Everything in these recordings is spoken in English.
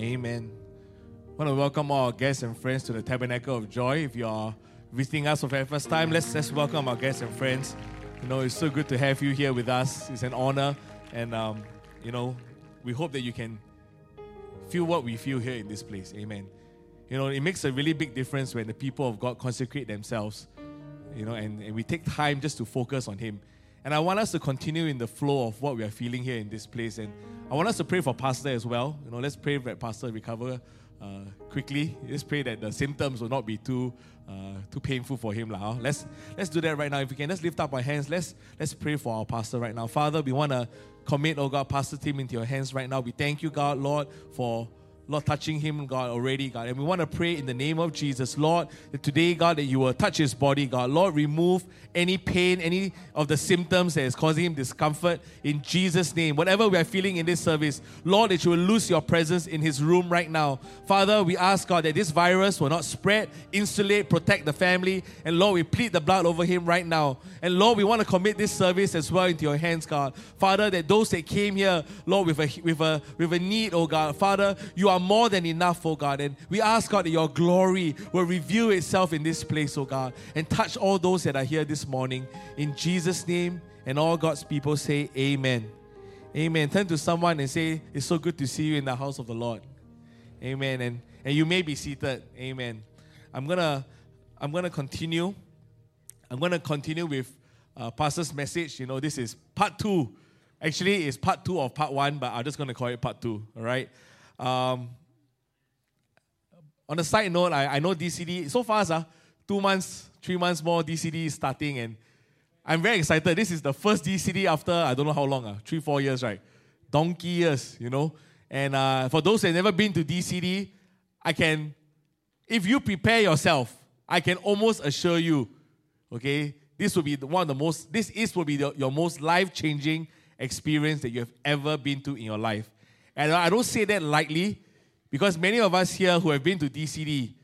Amen. I want to welcome all our guests and friends to the Tabernacle of Joy. If you are visiting us for the first time, let's, let's welcome our guests and friends. You know, it's so good to have you here with us. It's an honor. And, um, you know, we hope that you can feel what we feel here in this place. Amen. You know, it makes a really big difference when the people of God consecrate themselves, you know, and, and we take time just to focus on Him. And I want us to continue in the flow of what we are feeling here in this place. And I want us to pray for Pastor as well. You know, let's pray that Pastor recover uh, quickly. Let's pray that the symptoms will not be too uh, too painful for him. Lah. Let's let's do that right now. If we can, let's lift up our hands. Let's let's pray for our pastor right now. Father, we want to commit, oh God, Pastor Tim into your hands right now. We thank you, God, Lord, for Lord, touching him, God, already, God. And we want to pray in the name of Jesus, Lord, that today, God, that you will touch his body, God. Lord, remove any pain, any of the symptoms that is causing him discomfort in Jesus' name. Whatever we are feeling in this service, Lord, that you will lose your presence in his room right now. Father, we ask, God, that this virus will not spread, insulate, protect the family. And Lord, we plead the blood over him right now. And Lord, we want to commit this service as well into your hands, God. Father, that those that came here, Lord, with a with a with a need, oh God, Father, you are more than enough, oh God. And we ask, God, that your glory will reveal itself in this place, oh God, and touch all those that are here this morning. In Jesus' name, and all God's people say, Amen. Amen. Turn to someone and say, It's so good to see you in the house of the Lord. Amen. And and you may be seated. Amen. I'm gonna I'm gonna continue. I'm gonna continue with uh, Pastor's message. You know, this is part two. Actually, it's part two of part one, but I'm just gonna call it part two. All right. Um, on a side note, I, I know DCD so far, uh, two months, three months more, DCD is starting, and I'm very excited. This is the first DCD after I don't know how long, uh, three, four years, right? Donkey years, you know. And uh, for those that have never been to DCD, I can, if you prepare yourself, I can almost assure you, okay, this will be one of the most, this is will be the, your most life changing experience that you have ever been to in your life. And I don't say that lightly because many of us here who have been to DCD,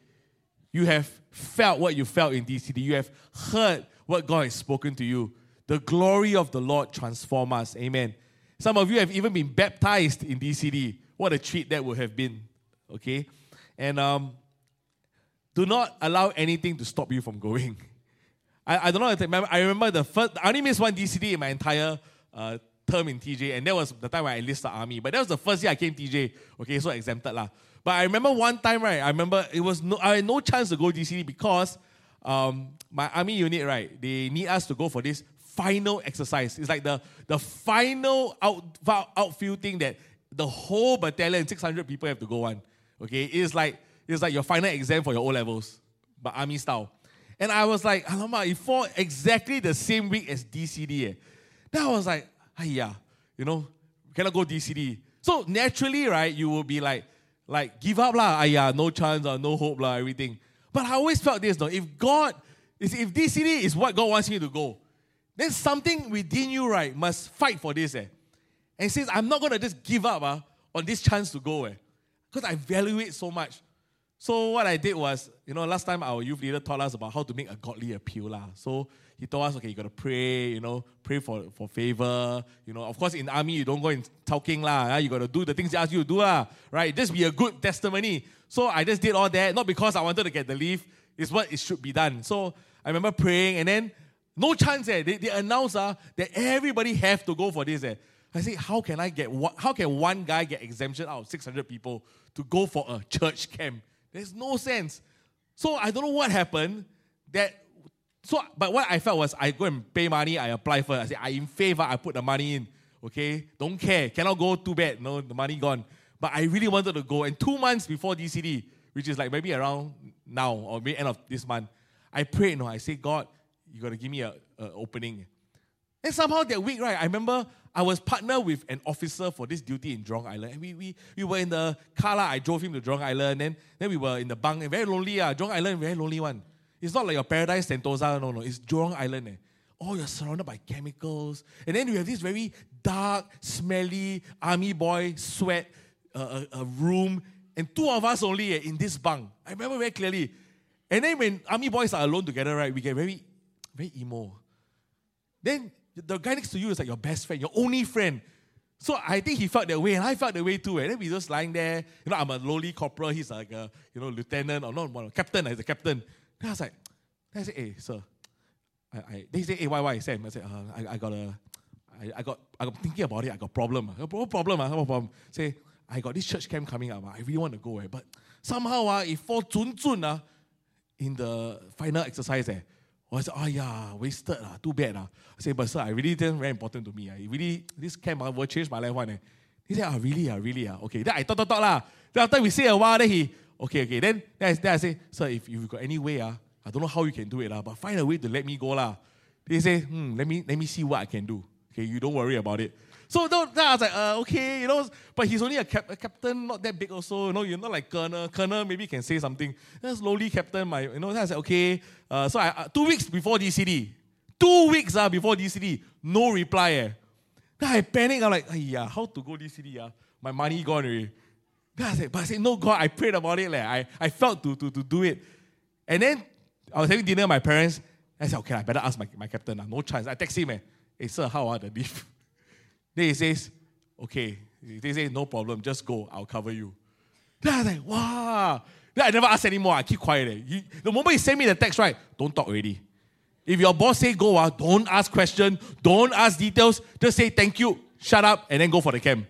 you have felt what you felt in DCD. You have heard what God has spoken to you. The glory of the Lord transform us. Amen. Some of you have even been baptized in DCD. What a treat that would have been. Okay? And um, do not allow anything to stop you from going. I, I don't know if I remember, I remember the first, I only missed one DCD in my entire uh, term in TJ, and that was the time when I enlisted army. But that was the first year I came TJ. Okay, so exempted lah. But I remember one time, right? I remember it was no, I had no chance to go DCD because um, my army unit, right? They need us to go for this final exercise. It's like the the final out outfield thing that the whole battalion, six hundred people, have to go on. Okay, it's like it's like your final exam for your O levels, but army style. And I was like, Alama, it fall exactly the same week as DCD. Eh. Then I was like, yeah, you know, cannot go DCD. So naturally, right, you will be like, like give up lah. yeah, no chance or uh, no hope lah, everything. But I always felt this though. If God, if DCD is what God wants you to go, then something within you, right, must fight for this. Eh. And says, I'm not gonna just give up uh, on this chance to go. Eh. Because I value it so much. So what I did was, you know, last time our youth leader taught us about how to make a godly appeal. lah. So he told us, okay, you got to pray, you know, pray for, for favor. You know, of course, in army, you don't go in talking, lah. You got to do the things he ask you to do, lah. Right? Just be a good testimony. So I just did all that, not because I wanted to get the leave. It's what it should be done. So I remember praying, and then no chance, eh. They, they announced uh, that everybody have to go for this, eh. I say, how can I get, one, how can one guy get exemption out of 600 people to go for a church camp? There's no sense. So I don't know what happened that so, but what I felt was I go and pay money, I apply for it. I say, I in favor, I put the money in. Okay? Don't care. Cannot go too bad. No, the money gone. But I really wanted to go. And two months before DCD, which is like maybe around now or maybe end of this month, I prayed, you know, I say, God, you got to give me a, a opening. And somehow that week, right, I remember I was partnered with an officer for this duty in Jurong Island. And we, we, we were in the car, I drove him to Jurong Island. Then, then we were in the bunk, and very lonely. Uh, Jurong Island, very lonely one. It's not like your paradise Sentosa, no, no. It's Jurong Island. Eh. Oh, you're surrounded by chemicals. And then you have this very dark, smelly army boy sweat uh, a, room. And two of us only eh, in this bunk. I remember very clearly. And then when army boys are alone together, right, we get very, very emo. Then the guy next to you is like your best friend, your only friend. So I think he felt that way, and I felt that way too. And then we just lying there. You know, I'm a lowly corporal. He's like a you know lieutenant or not, captain. He's a captain. Then I was like, then I said, hey, sir. I, I, they say, hey, why, why, Sam? I said, uh, I, I got a, I, I got, I got thinking about it. I got problem. I no problem. I got problem. Say, I got this church camp coming up. I really want to go. Eh, but somehow, uh, it fall zun zun, uh, in the final exercise. Eh. I said, oh yeah, wasted. Uh, too bad. Uh. I said, but sir, I really think very important to me. Uh. It really, this camp uh, will change my life. One, eh. He said, ah, really? Uh, really? Uh. Okay. Then I thought, thought, thought. lah. Then after we say a while, then he, okay, okay. Then, then, I, then I say, sir, if you've got any way, uh, I don't know how you can do it, uh, but find a way to let me go. lah. They say, hmm, let me, let me see what I can do. Okay, you don't worry about it. So then I was like, uh, okay, you know, but he's only a, cap- a, captain, not that big also. You know, you're not like colonel. Colonel maybe can say something. Then slowly captain. My, you know, then I said, okay. Uh, so I, uh, two weeks before DCD, two weeks uh, before DCD, no reply. Eh. Then I panic. I'm like, yeah, how to go DCD? Uh? My money gone already. Then I said, but I said, no, God, I prayed about it. Like, I, I felt to, to, to do it. And then I was having dinner with my parents. I said, okay, I better ask my, my captain. Uh. No chance. I text him, eh, hey, sir, how are the leave? then he says, okay. They say, no problem, just go, I'll cover you. Then I was like, wow. Then I never ask anymore. I keep quiet. Eh. He, the moment he send me the text, right, don't talk already. If your boss say go, uh, don't ask question, don't ask details, just say thank you, shut up, and then go for the camp.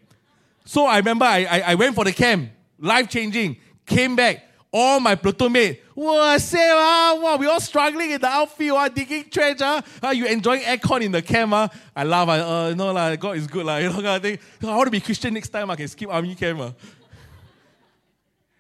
So I remember I, I, I went for the camp, life changing, came back, all my platoon mate, wow, say, ah, wow, we all struggling in the outfield, ah, digging trench, ah, ah, you enjoying aircon in the camp, ah. I laugh, ah, uh, no, la, God is good, la, you know, kind of thing. I want to be Christian next time, I can skip army camp. Ah.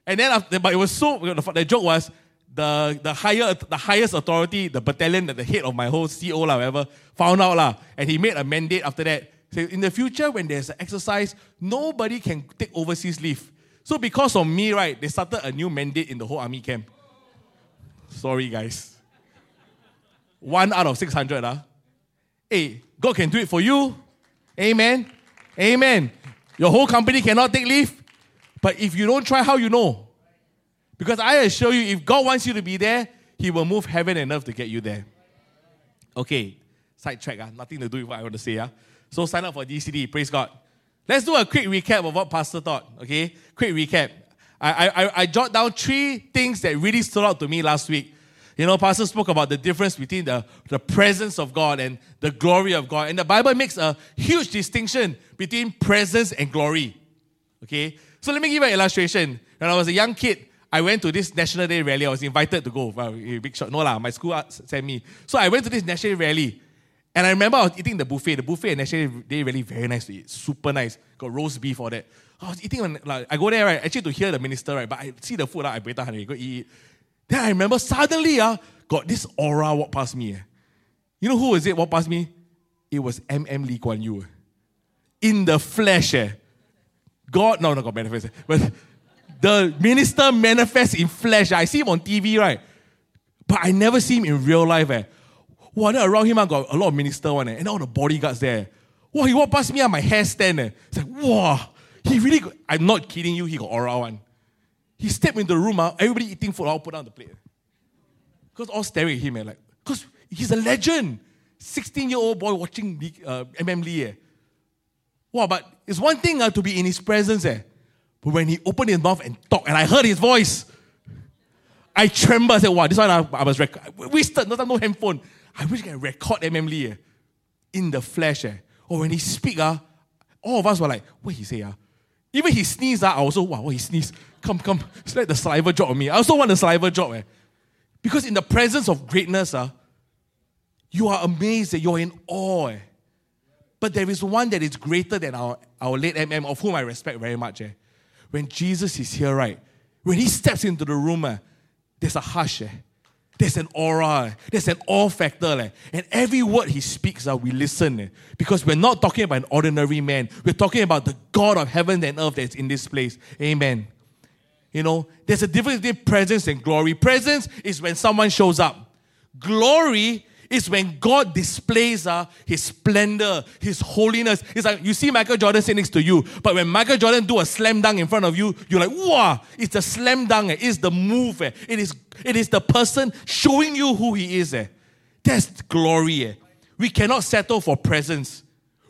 And then, after, but it was so, the joke was, the, the, higher, the highest authority, the battalion, the head of my whole CO, la, whatever, found out, la, and he made a mandate after that. So in the future, when there's an exercise, nobody can take overseas leave. So because of me, right, they started a new mandate in the whole army camp. Sorry, guys. One out of 600, huh? Hey, God can do it for you. Amen. Amen. Your whole company cannot take leave. But if you don't try, how you know? Because I assure you, if God wants you to be there, He will move heaven and earth to get you there. Okay, sidetrack, uh, nothing to do with what I want to say. Uh. So sign up for DCD, praise God. Let's do a quick recap of what Pastor thought. Okay, quick recap. I, I, I jot down three things that really stood out to me last week. You know, Pastor spoke about the difference between the, the presence of God and the glory of God. And the Bible makes a huge distinction between presence and glory. Okay? So let me give you an illustration. When I was a young kid, I went to this National Day rally. I was invited to go. Big shot. No, lah, my school sent me. So I went to this National Day rally. And I remember I was eating the buffet. The buffet at National Day really very nice to eat. Super nice. Got roast beef, all that. I was eating, like, I go there, right, actually to hear the minister, right, but I see the food, like, I better honey, go eat. Then I remember suddenly, uh, got this aura walk past me. Eh. You know who was it walk past me? It was M.M. Lee Kuan Yew. Eh. In the flesh. Eh. God, no, not God manifest. Eh. But the minister manifests in flesh. I see him on TV, right? But I never see him in real life. Eh. Wow, then around him I got a lot of minister one, eh, and all the bodyguards there. Wow, he walked past me and my hair stand. Eh. It's like, wow, he really, got, I'm not kidding you, he got aura one. He stepped into the room, uh, everybody eating food, I'll put down the plate. Because all staring at him, eh, like, because he's a legend. 16 year old boy watching uh, MM Lee. Eh. Wow, but it's one thing uh, to be in his presence. Eh. But when he opened his mouth and talked, and I heard his voice, I trembled. I said, wow, this one I, uh, I was rec- wasted. No, no handphone. I wish I can record MM Lee eh, in the flesh. Eh. Or when he speak, uh, all of us were like, what he say? Uh? Even he sneeze, uh, I also, wow, what he sneeze. Come, come, let the saliva drop on me. I also want the saliva drop. Eh. Because in the presence of greatness, uh, you are amazed that you're in awe. Eh. But there is one that is greater than our, our late MM, of whom I respect very much. Eh. When Jesus is here, right? When he steps into the room, eh, there's a hush. Eh. There's an aura, there's an awe factor. And every word he speaks, uh, we listen. Because we're not talking about an ordinary man. We're talking about the God of heaven and earth that's in this place. Amen. You know, there's a difference between presence and glory. Presence is when someone shows up. Glory is when God displays uh, his splendor, his holiness. It's like you see Michael Jordan sitting next to you, but when Michael Jordan do a slam dunk in front of you, you're like, wow, it's a slam dunk. Eh. It's the move. Eh. It, is, it is the person showing you who he is. Eh. That's glory. Eh. We cannot settle for presence.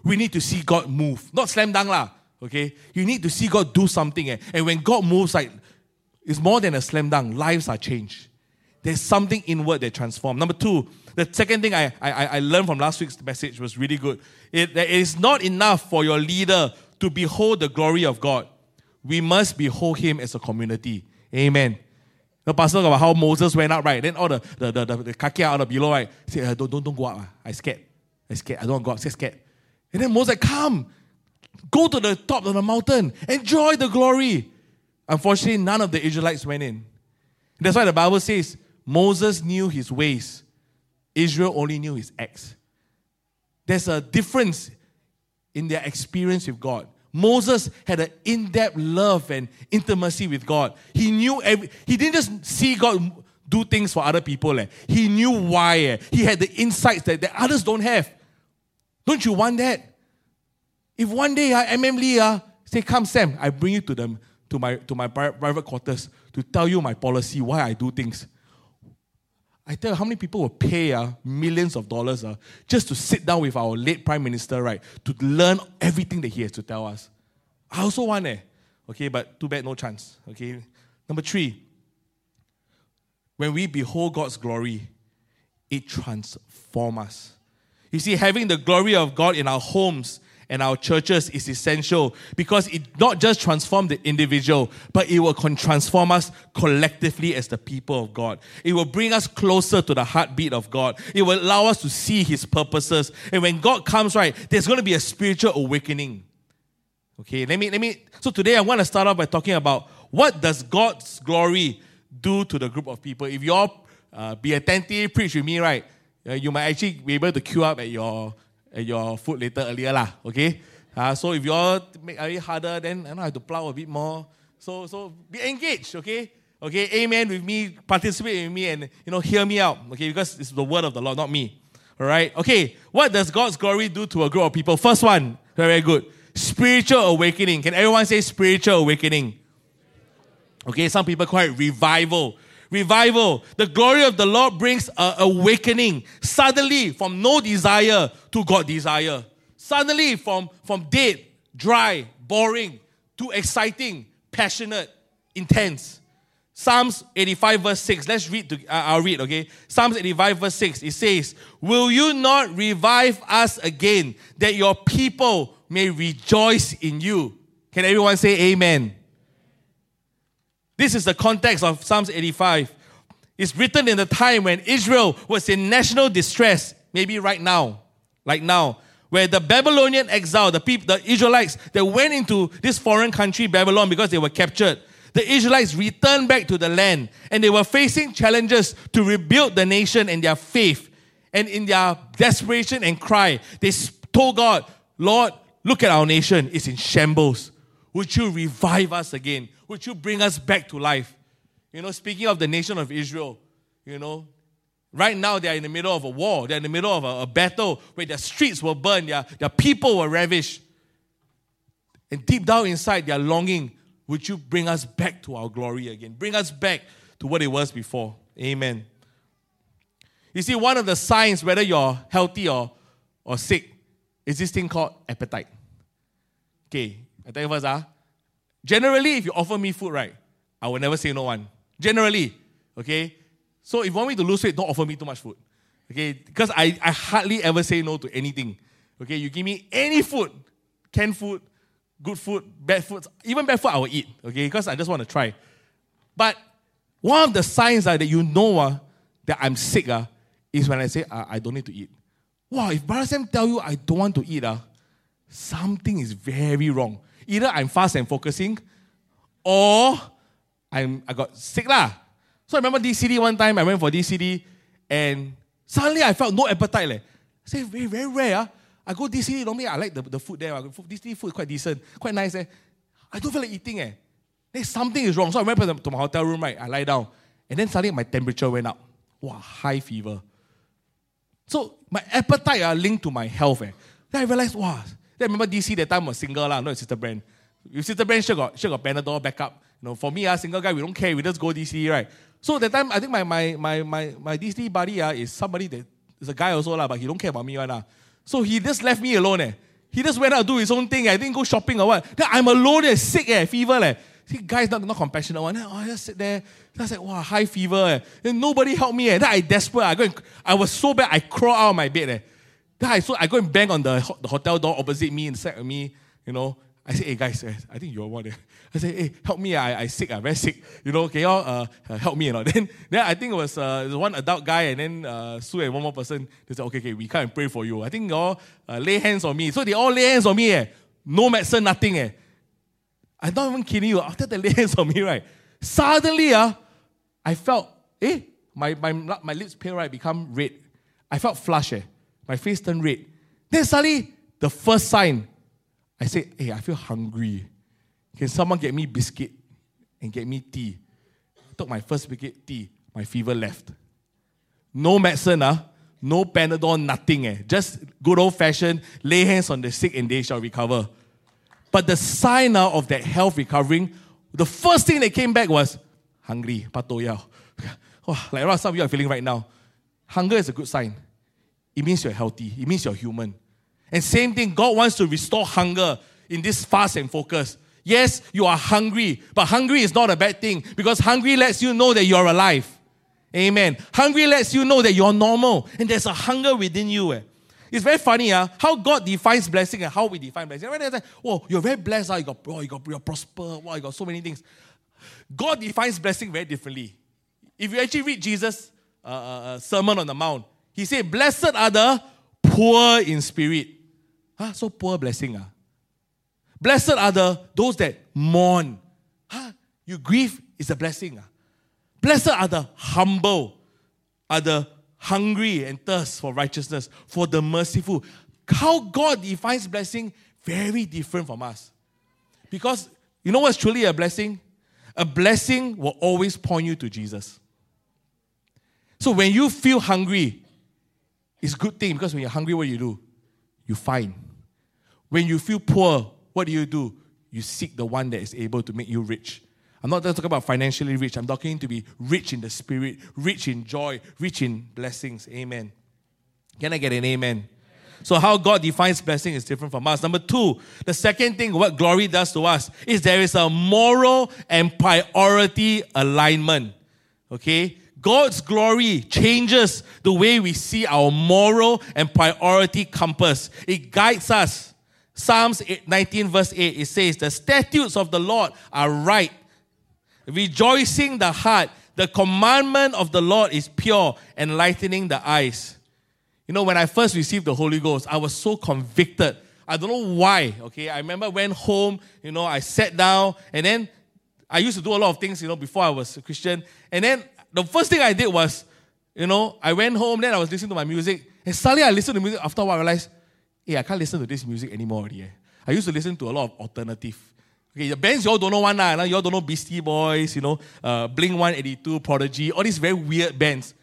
we need to see God move. Not slam dunk lah, okay? You need to see God do something. Eh? And when God moves, like, it's more than a slam dunk. Lives are changed. There's something inward that transforms. Number two, the second thing I, I, I learned from last week's message was really good. It, it is not enough for your leader to behold the glory of God. We must behold him as a community. Amen. The pastor about how Moses went up, right? Then all the the the, the, the kaki out of below, right? Say, uh, don't, don't, don't go up. Uh. I scared. I scared. I don't want to go up. I scared. And then Moses come, go to the top of the mountain, enjoy the glory. Unfortunately, none of the Israelites went in. That's why the Bible says Moses knew his ways. Israel only knew his acts. There's a difference in their experience with God. Moses had an in-depth love and intimacy with God. He knew every, he didn't just see God do things for other people. Eh. He knew why. Eh. He had the insights that, that others don't have. Don't you want that? If one day uh, MM Lee uh, say, come Sam, I bring you to them to my to my private quarters to tell you my policy, why I do things. I tell you, how many people will pay uh, millions of dollars uh, just to sit down with our late prime minister, right, to learn everything that he has to tell us. I also want it. Okay, but too bad, no chance. Okay. Number three, when we behold God's glory, it transforms us. You see, having the glory of God in our homes and our churches is essential because it not just transform the individual, but it will transform us collectively as the people of God. It will bring us closer to the heartbeat of God. It will allow us to see His purposes. And when God comes, right, there's going to be a spiritual awakening. Okay, let me let me. So today I want to start off by talking about what does God's glory do to the group of people. If you all uh, be attentive, preach with me, right, uh, you might actually be able to queue up at your your food later earlier lah. Okay. Uh, so if you all make it harder, then I know I have to plow a bit more. So so be engaged. Okay. Okay. Amen with me. Participate with me, and you know hear me out. Okay, because it's the word of the Lord, not me. All right. Okay. What does God's glory do to a group of people? First one, very good. Spiritual awakening. Can everyone say spiritual awakening? Okay, some people call it revival revival. The glory of the Lord brings awakening. Suddenly, from no desire to God desire. Suddenly, from, from dead, dry, boring to exciting, passionate, intense. Psalms 85, verse 6. Let's read. To, uh, I'll read, okay? Psalms 85, verse 6. It says, Will you not revive us again, that your people may rejoice in you? Can everyone say amen? This is the context of Psalms 85. It's written in the time when Israel was in national distress, maybe right now, like now, where the Babylonian exile, the people, the Israelites, they went into this foreign country, Babylon, because they were captured. The Israelites returned back to the land and they were facing challenges to rebuild the nation and their faith. And in their desperation and cry, they told God, Lord, look at our nation. It's in shambles. Would you revive us again? Would you bring us back to life? You know, speaking of the nation of Israel, you know, right now they are in the middle of a war. They're in the middle of a, a battle where their streets were burned, their, their people were ravished. And deep down inside, they're longing, would you bring us back to our glory again? Bring us back to what it was before. Amen. You see, one of the signs whether you're healthy or, or sick is this thing called appetite. Okay, I tell you first, ah. Generally, if you offer me food, right, I will never say no one. Generally, okay? So if you want me to lose weight, don't offer me too much food. Okay? Because I, I hardly ever say no to anything. Okay? You give me any food, canned food, good food, bad food, even bad food I will eat. Okay? Because I just want to try. But one of the signs uh, that you know uh, that I'm sick uh, is when I say uh, I don't need to eat. Wow, if Brother Sam tell you I don't want to eat, uh, something is very wrong. Either I'm fast and focusing, or I'm I got sick lah. So I remember DCD one time. I went for DCD, and suddenly I felt no appetite. Leh. I say very very rare. Uh. I go DCD. Normally I like the, the food there. DCD food is quite decent, quite nice. Eh. I don't feel like eating. Eh. Then something is wrong. So I went to my hotel room. Right, I lie down, and then suddenly my temperature went up. Wow, high fever. So my appetite are linked to my health. Eh. Then I realized, wow, then remember DC that time was single lah, not sister brand. Your sister brand sure got sure got Panadol backup. You know, for me, ah, single guy, we don't care, we just go DC, right? So that time I think my my my my, my DC buddy ah, is somebody that is a guy also lah, but he don't care about me one lah. So he just left me alone. Eh. He just went out do his own thing. I didn't go shopping or what. Then I'm alone, eh, sick, eh, fever. Eh. See, guys not, not compassionate one. Then, oh, I just sit there. Then I was like, wow, high fever. Eh. Then nobody helped me. Eh. Then I desperate. I go and, I was so bad, I crawl out of my bed. Eh. I, so I go and bang on the, the hotel door opposite me sat with me, you know. I say, hey guys, eh, I think you're one. there. I say, hey, help me, I, I sick, I'm very sick. You know, can y'all uh, uh, help me? You know? Then, then I think it was, uh, one adult guy and then uh, Sue and one more person. They said, okay, okay, we come and pray for you. I think y'all uh, lay hands on me. So they all lay hands on me. Eh. No medicine, nothing. Eh. I'm not even kidding you. After they lay hands on me, right, suddenly uh, I felt, eh, my, my, my lips pale, right, become red. I felt flush. Eh. My face turned red. Then suddenly, the first sign, I said, hey, I feel hungry. Can someone get me biscuit and get me tea? I took my first biscuit tea. My fever left. No medicine, uh, no Panadol, nothing. Eh. Just good old fashioned lay hands on the sick and they shall recover. But the sign uh, of that health recovering, the first thing that came back was hungry, patoya. Oh, like some of you are feeling right now. Hunger is a good sign. It means you're healthy. It means you're human. And same thing, God wants to restore hunger in this fast and focus. Yes, you are hungry, but hungry is not a bad thing because hungry lets you know that you're alive. Amen. Hungry lets you know that you're normal and there's a hunger within you. Eh. It's very funny uh, how God defines blessing and how we define blessing. They say, oh, you're very blessed, uh, you, got, oh, you, got, you're prosper, wow, you got so many things. God defines blessing very differently. If you actually read Jesus' uh, uh, uh Sermon on the Mount, he said, Blessed are the poor in spirit. Huh? So poor blessing. Ah. Blessed are the those that mourn. Huh? You grieve is a blessing. Ah. Blessed are the humble, are the hungry and thirst for righteousness, for the merciful. How God defines blessing very different from us. Because you know what's truly a blessing? A blessing will always point you to Jesus. So when you feel hungry, it's a good thing because when you're hungry, what do you do? You find. When you feel poor, what do you do? You seek the one that is able to make you rich. I'm not talking about financially rich. I'm talking to be rich in the spirit, rich in joy, rich in blessings. Amen. Can I get an amen? So, how God defines blessing is different from us. Number two, the second thing, what glory does to us, is there is a moral and priority alignment. Okay? God's glory changes the way we see our moral and priority compass. It guides us. Psalms 19, verse 8, it says, The statutes of the Lord are right, rejoicing the heart. The commandment of the Lord is pure, enlightening the eyes. You know, when I first received the Holy Ghost, I was so convicted. I don't know why. Okay, I remember went home, you know, I sat down, and then I used to do a lot of things, you know, before I was a Christian. And then the first thing I did was, you know, I went home, then I was listening to my music, and suddenly I listened to music. After a while, I realized, hey, I can't listen to this music anymore already. Eh. I used to listen to a lot of alternative. Okay, the bands you all don't know one, lah. You all don't know Beastie Boys, you know, uh, Blink 182, Prodigy, all these very weird bands.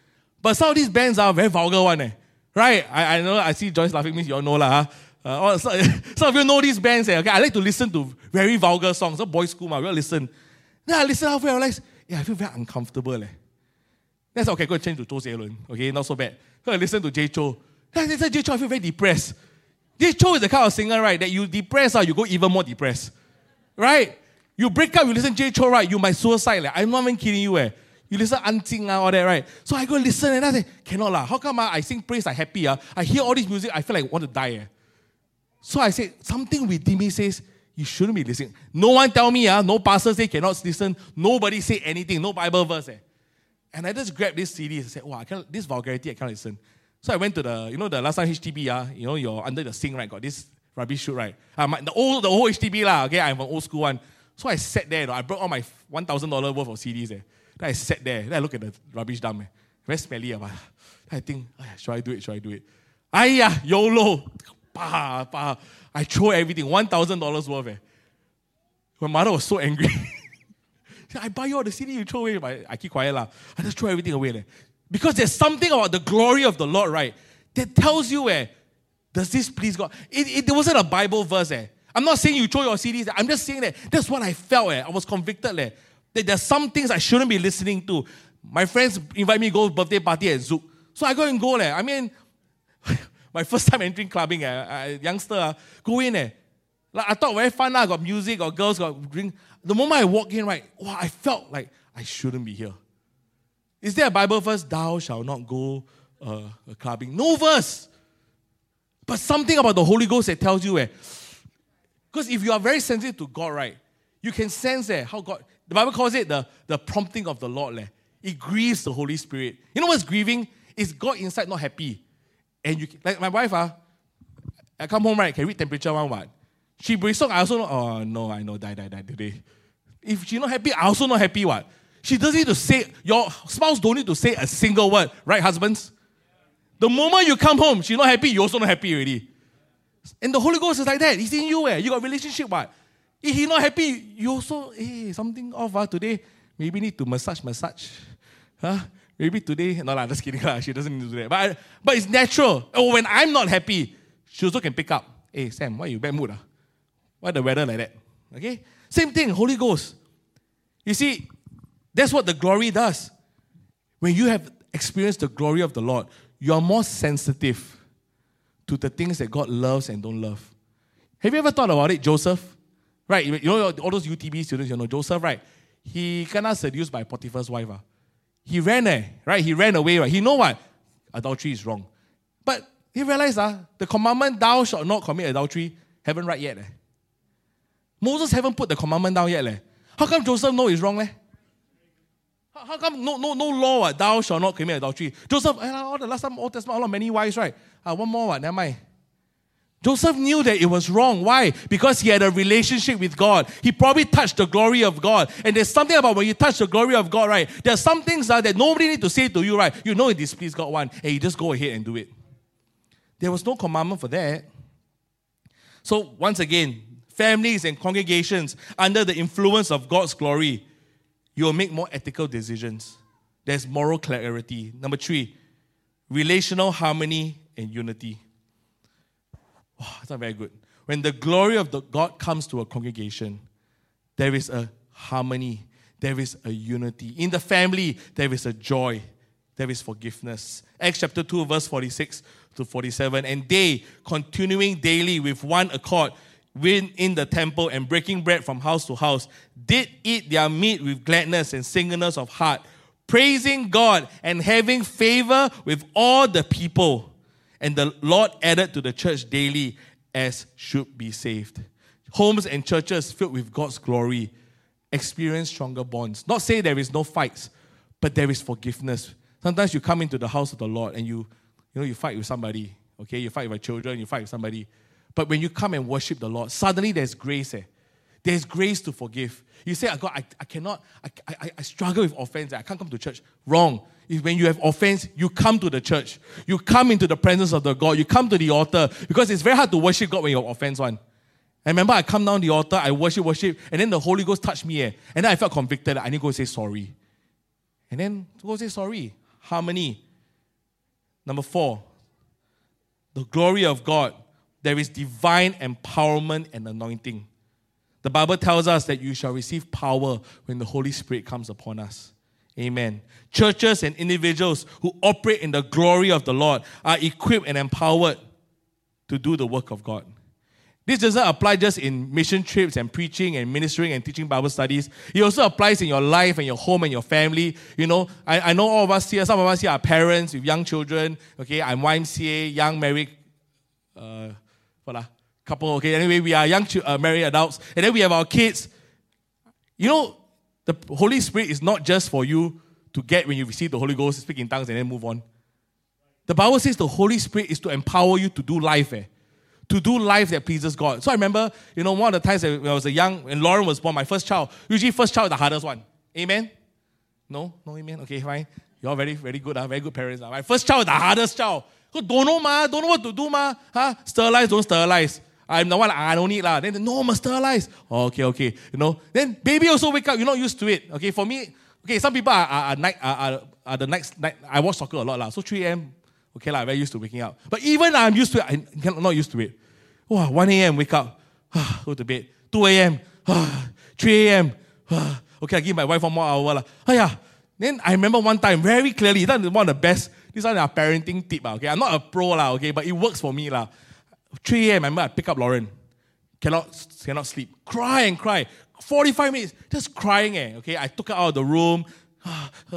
But some of these bands are very vulgar one, eh? Right? I, I know, I see Joyce laughing, means you all know, lah. Uh, some, some of you know these bands, eh? Okay, I like to listen to very vulgar songs. So boys' school, ma, we all listen. Then I listen halfway, I realize, yeah, I feel very uncomfortable, eh. That's okay, go change to Zhou Zhe Okay, not so bad. Go listen to Jay Chou. Then I Jay Chou, I feel very depressed. Jay Chou is the kind of singer, right, that you depress, uh, you go even more depressed. Right? You break up, you listen to Jay Chou, right, you might suicide. Like, I'm not even kidding you, eh. You listen Anjing, uh, all that, right? So I go listen and I say, cannot lah. How come uh, I sing praise, I happy, uh? I hear all this music, I feel like I want to die, eh? So I say, something within me says, you shouldn't be listening. No one tell me, uh, no pastor say cannot listen. Nobody say anything, no Bible verse. Eh. And I just grabbed this CD and said, wow, I can't, this vulgarity, I can't listen. So I went to the, you know, the last time HDB, uh, you know, you're under the sink, right? Got this rubbish chute, right? Uh, my, the old, the old HDB, lah, okay? I'm an old school one. So I sat there, I brought all my $1,000 worth of CDs. there. Then I sat there, then I look at the rubbish dump. Eh. Very smelly. Eh. Then I think, should I do it? Should I do it? Ayah, YOLO. Bah, bah. I throw everything, $1,000 worth. Eh. My mother was so angry. I buy you all the CD, you throw away. But I keep quiet. lah. I just throw everything away. Leh. Because there's something about the glory of the Lord, right? That tells you, eh, does this please God? It, it, it wasn't a Bible verse. Eh. I'm not saying you throw your CDs. I'm just saying that that's what I felt. Eh. I was convicted. Eh, that there's some things I shouldn't be listening to. My friends invite me to go birthday party at Zouk. So I go and go. Eh. I mean, My first time entering clubbing, uh, youngster, uh, go in. Eh. Like, I thought very fun, uh, got music, got girls, got drink. The moment I walked in, right, wow, I felt like I shouldn't be here. Is there a Bible verse? Thou shalt not go uh, clubbing. No verse. But something about the Holy Ghost that tells you, eh, because if you are very sensitive to God, right, you can sense eh, how God, the Bible calls it the, the prompting of the Lord. Eh. It grieves the Holy Spirit. You know what's grieving? Is God inside not happy. And you, like my wife, uh, I come home, right, can read temperature one, what? She breaks up, I also know, oh no, I know, die, die, die today. If she's not happy, I also not happy, what? She doesn't need to say, your spouse don't need to say a single word, right, husbands? The moment you come home, she's not happy, you also not happy already. And the Holy Ghost is like that. He's in you, eh? You got relationship, what? If he's not happy, you also, hey, something off uh, today. Maybe need to massage, massage. Huh? Maybe today, no, lah, just kidding. Lah. She doesn't need to do that. But, but it's natural. Oh, when I'm not happy, she also can pick up. Hey, Sam, why you bad mood? Uh? Why the weather like that? Okay? Same thing, Holy Ghost. You see, that's what the glory does. When you have experienced the glory of the Lord, you are more sensitive to the things that God loves and don't love. Have you ever thought about it, Joseph? Right, you know all those UTB students, you know Joseph, right? He of seduced by Potiphar's wife. Uh. He ran, eh, right? He ran away, right? He know what? Adultery is wrong. But he realized uh, the commandment, thou shalt not commit adultery, haven't right yet. Eh. Moses haven't put the commandment down yet. Eh. How come Joseph know it's wrong? Eh? How, how come no, no, no law, what? thou shalt not commit adultery? Joseph, eh, all the last time, Old Testament, all of many wives, right? Uh, one more, what? never mind. Joseph knew that it was wrong. Why? Because he had a relationship with God. He probably touched the glory of God. And there's something about when you touch the glory of God, right? There are some things uh, that nobody need to say to you, right? You know it displeased God one, and you just go ahead and do it. There was no commandment for that. So once again, families and congregations under the influence of God's glory, you will make more ethical decisions. There's moral clarity. Number three, relational harmony and unity. Oh, that's not very good. When the glory of the God comes to a congregation, there is a harmony, there is a unity. In the family, there is a joy, there is forgiveness. Acts chapter 2, verse 46 to 47. And they, continuing daily with one accord, in the temple and breaking bread from house to house, did eat their meat with gladness and singleness of heart, praising God and having favor with all the people. And the Lord added to the church daily as should be saved. Homes and churches filled with God's glory experience stronger bonds. Not say there is no fights, but there is forgiveness. Sometimes you come into the house of the Lord and you, you know, you fight with somebody. Okay, you fight with your children, you fight with somebody. But when you come and worship the Lord, suddenly there's grace. Eh? There's grace to forgive. You say, God, I, I cannot, I, I, I struggle with offense. I can't come to church. Wrong. When you have offense, you come to the church. You come into the presence of the God. You come to the altar because it's very hard to worship God when you have offense one. I remember I come down the altar, I worship, worship, and then the Holy Ghost touched me. Eh? And then I felt convicted. I need to go say sorry. And then go say sorry. Harmony. Number four, the glory of God there is divine empowerment and anointing. The Bible tells us that you shall receive power when the Holy Spirit comes upon us. Amen. Churches and individuals who operate in the glory of the Lord are equipped and empowered to do the work of God. This doesn't apply just in mission trips and preaching and ministering and teaching Bible studies. It also applies in your life and your home and your family. You know, I, I know all of us here, some of us here are parents with young children. Okay, I'm YMCA, young married uh, for a couple. Okay, anyway, we are young uh, married adults, and then we have our kids. You know, the Holy Spirit is not just for you to get when you receive the Holy Ghost, speak in tongues, and then move on. The Bible says the Holy Spirit is to empower you to do life, eh? to do life that pleases God. So I remember, you know, one of the times when I was a young, when Lauren was born, my first child, usually first child is the hardest one. Amen? No? No amen? Okay, fine. You're very, very good, uh, very good parents. Uh. My first child is the hardest child. Don't know ma, don't know what to do ma. Huh? Sterilize, don't sterilize. I'm the one, ah, I don't need lah. Then no, must sterilize. Oh, okay, okay. You know. Then baby also wake up. You're not used to it. Okay, for me, okay. Some people are, are, are night are, are, are the next night. I watch soccer a lot lah. So 3 a.m. Okay lah, very used to waking up. But even I'm used to it. I'm not used to it. Wow, 1 a.m. wake up, go to bed. 2 a.m. 3 a.m. Okay, I give my wife one more hour lah. Oh yeah. Then I remember one time very clearly, that's one of the best, this one is a parenting tip, ah, okay? I'm not a pro, lah, okay, but it works for me. lah. 3 a.m., I remember I pick up Lauren. Cannot, cannot sleep. Cry and cry. 45 minutes, just crying, eh, okay? I took her out of the room.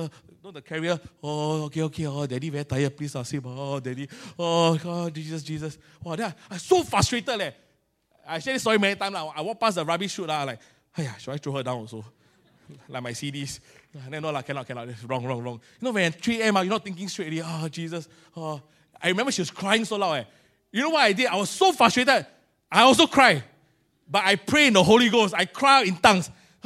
know the carrier, oh, okay, okay, oh, daddy very tired, please, I'll sleep. Oh, daddy, oh, God, Jesus, Jesus. Wow, then I, I'm so frustrated, eh. I shared this story many times. Like, I walk past the rubbish chute, like, hey, should I throw her down also? like my CDs. And then, no, like, cannot, cannot. It's wrong, wrong, wrong. You know, when 3 a.m., you're not thinking straight. Oh, Jesus. Oh. I remember she was crying so loud. Eh. You know what I did? I was so frustrated. I also cried. But I pray in the Holy Ghost. I cry in tongues.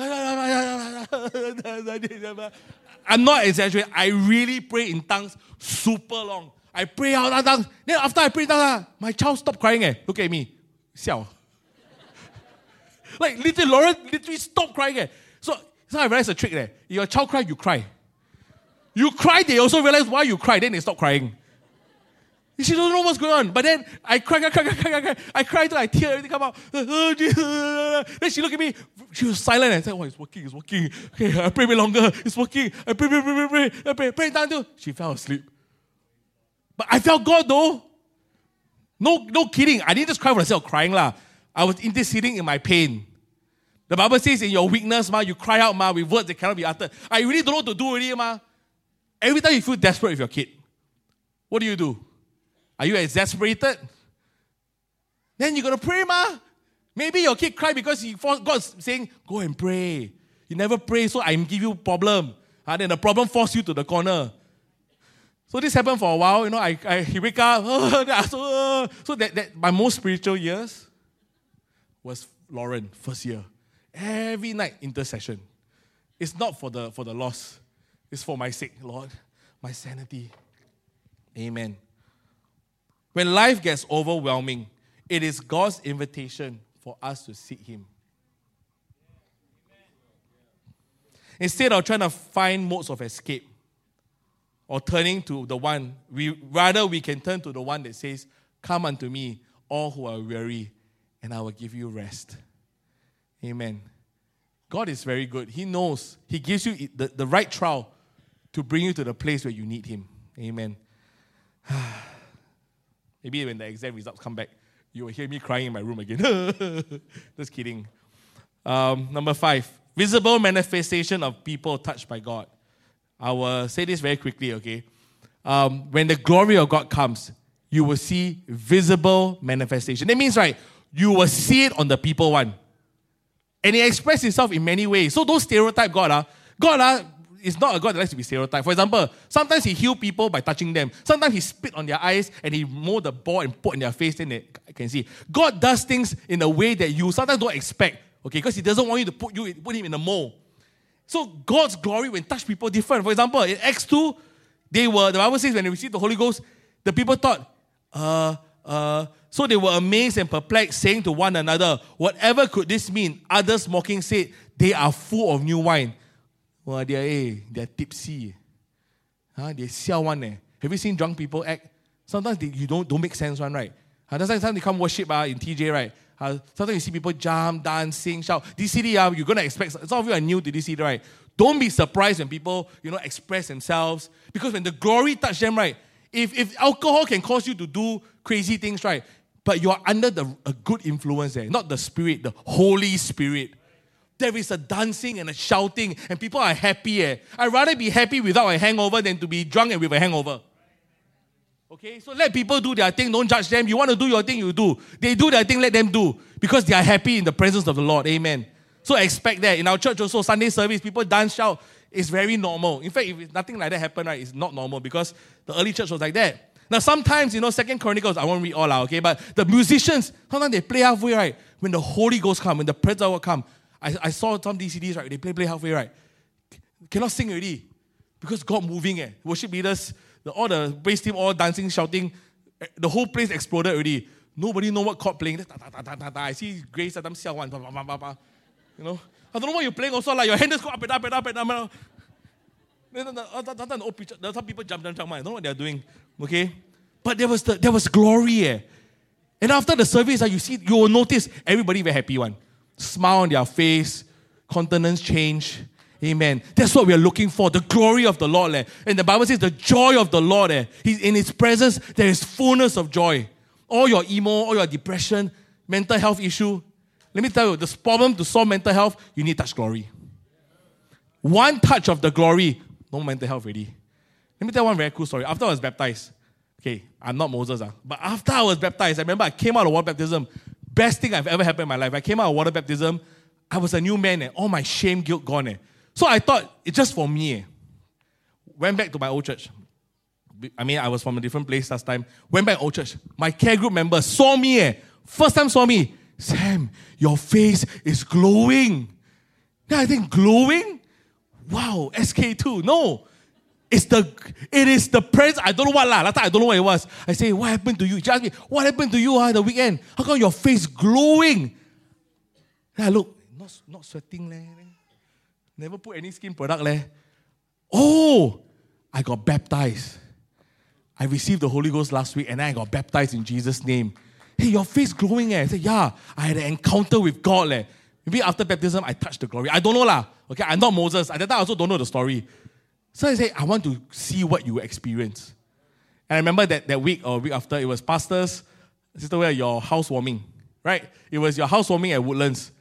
I'm not exaggerating. I really pray in tongues super long. I pray out in tongues. Then after I pray in tongues, my child stopped crying. Eh. Look at me. Xiao. like literally, Lauren literally stopped crying. Eh. So, I realized a trick there. If your child cry, you cry. You cry, they also realize why you cry, then they stop crying. She doesn't know what's going on. But then I cry, cry, cry, cry, cry, cry. I cry till I tear everything come out. Then she looked at me. She was silent and said, Oh, it's working, it's working. Okay, I pray a bit longer. It's working. I pray, pray, pray, pray, pray. I pray, pray down till she fell asleep. But I felt God though. No, no kidding. I didn't just cry for myself crying. lah. I was interceding in my pain. The Bible says in your weakness, ma, you cry out, ma, with words that cannot be uttered. Ah, I really don't know what to do already, ma. Every time you feel desperate with your kid, what do you do? Are you exasperated? Then you're going to pray, ma. Maybe your kid cried because he God's saying, go and pray. You never pray, so I give you problem. And then the problem force you to the corner. So this happened for a while. You know, I, I he wake up. so that, that my most spiritual years was Lauren, first year. Every night intercession. It's not for the for the loss. It's for my sake, Lord. My sanity. Amen. When life gets overwhelming, it is God's invitation for us to seek Him. Instead of trying to find modes of escape or turning to the one, we rather we can turn to the one that says, Come unto me, all who are weary, and I will give you rest. Amen. God is very good. He knows. He gives you the, the right trial to bring you to the place where you need Him. Amen. Maybe when the exam results come back, you will hear me crying in my room again. Just kidding. Um, number five, visible manifestation of people touched by God. I will say this very quickly, okay? Um, when the glory of God comes, you will see visible manifestation. That means, right, you will see it on the people one. And he expresses himself in many ways. So those stereotype God, uh, God uh, is not a God that likes to be stereotyped. For example, sometimes he heal people by touching them. Sometimes he spit on their eyes and he mold the ball and put in their face, then they can see. God does things in a way that you sometimes don't expect, okay, because he doesn't want you to put you put him in a mold. So God's glory when touch people different. For example, in Acts 2, they were, the Bible says when they received the Holy Ghost, the people thought, uh, uh, so they were amazed and perplexed, saying to one another, Whatever could this mean? Others mocking said, They are full of new wine. Well, they're, eh, they're tipsy. Huh? They sell one. Eh. Have you seen drunk people act? Sometimes they, you don't, don't make sense one, right? Uh, sometimes they come worship uh, in TJ, right? Uh, sometimes you see people jump, dance, sing, shout. This city, uh, you're going to expect, some of you are new to this city, right? Don't be surprised when people, you know, express themselves. Because when the glory touch them, right? If, if alcohol can cause you to do crazy things, right? But you're under the, a good influence there, not the Spirit, the Holy Spirit. There is a dancing and a shouting, and people are happy. Eh? I'd rather be happy without a hangover than to be drunk and with a hangover. Okay, so let people do their thing, don't judge them. You want to do your thing, you do. They do their thing, let them do. Because they are happy in the presence of the Lord. Amen. So expect that. In our church also, Sunday service, people dance, shout. It's very normal. In fact, if nothing like that happened, right, it's not normal because the early church was like that. Now, sometimes, you know, Second Chronicles, I won't read all out, okay? But the musicians, sometimes they play halfway, right? When the Holy Ghost come, when the presence will come. I, I saw some DCDs, right? They play, play halfway, right? Cannot sing already. Because God moving, eh? Worship leaders, the, all the bass team all dancing, shouting. Eh, the whole place exploded already. Nobody know what chord playing. I see Grace Adam Xiao one. You know? I don't know what you're playing also. Like your hand just go up and up and up and up. And up. Some people jump, jump, jump. I don't know what they're doing. Okay? But there was the, there was glory. Eh? And after the service, uh, you see, you will notice everybody very happy one. Smile on their face, countenance change. Amen. That's what we are looking for the glory of the Lord. Eh? And the Bible says the joy of the Lord. Eh? He's, in His presence, there is fullness of joy. All your emo, all your depression, mental health issue. Let me tell you, this problem to solve mental health, you need touch glory. One touch of the glory, no mental health already. Let me tell one very cool story. After I was baptized, okay, I'm not Moses, uh, but after I was baptized, I remember I came out of water baptism. Best thing I've ever happened in my life. I came out of water baptism, I was a new man, eh? all my shame, guilt gone. Eh? So I thought it's just for me. Eh? Went back to my old church. I mean, I was from a different place last time. Went back old church. My care group member saw me. Eh? First time saw me. Sam, your face is glowing. Then I think glowing. Wow, SK-II. No, it's the it is the presence. I don't know what lah. Last time I don't know what it was. I say, what happened to you? She asked me, what happened to you uh, the weekend? How come your face glowing? Then I look, not, not sweating leh. Never put any skin product leh. Oh, I got baptized. I received the Holy Ghost last week and I got baptized in Jesus' name. Hey, your face glowing eh? I said, yeah, I had an encounter with God leh. Maybe after baptism, I touched the glory. I don't know lah. Okay, I'm not Moses. At that time, I also don't know the story. So I said, I want to see what you experience. And I remember that, that week or week after, it was pastors, sister, where your housewarming, right? It was your housewarming at Woodlands.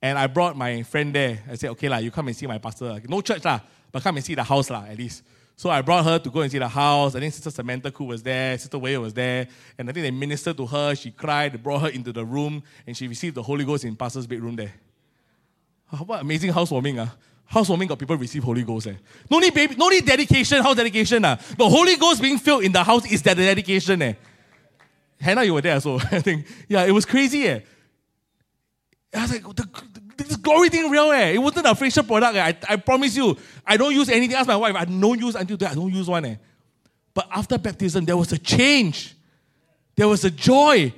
And I brought my friend there. I said, okay, la, you come and see my pastor. No church, la, but come and see the house, la, at least. So I brought her to go and see the house. I think Sister Samantha Koo was there, Sister Wei was there, and I think they ministered to her. She cried, they brought her into the room, and she received the Holy Ghost in pastor's bedroom there. What amazing housewarming, ah. Housewarming got people receive Holy Ghost. Eh. No need baby, no need dedication, house dedication. Ah. The Holy Ghost being filled in the house is that the dedication. Eh. Hannah, you were there so I think. Yeah, it was crazy. Eh. I was like, the, this glory thing real eh. It wasn't a facial product. Eh. I, I promise you. I don't use anything. Ask my wife. I don't use until today. I don't use one eh. But after baptism, there was a change. There was a joy.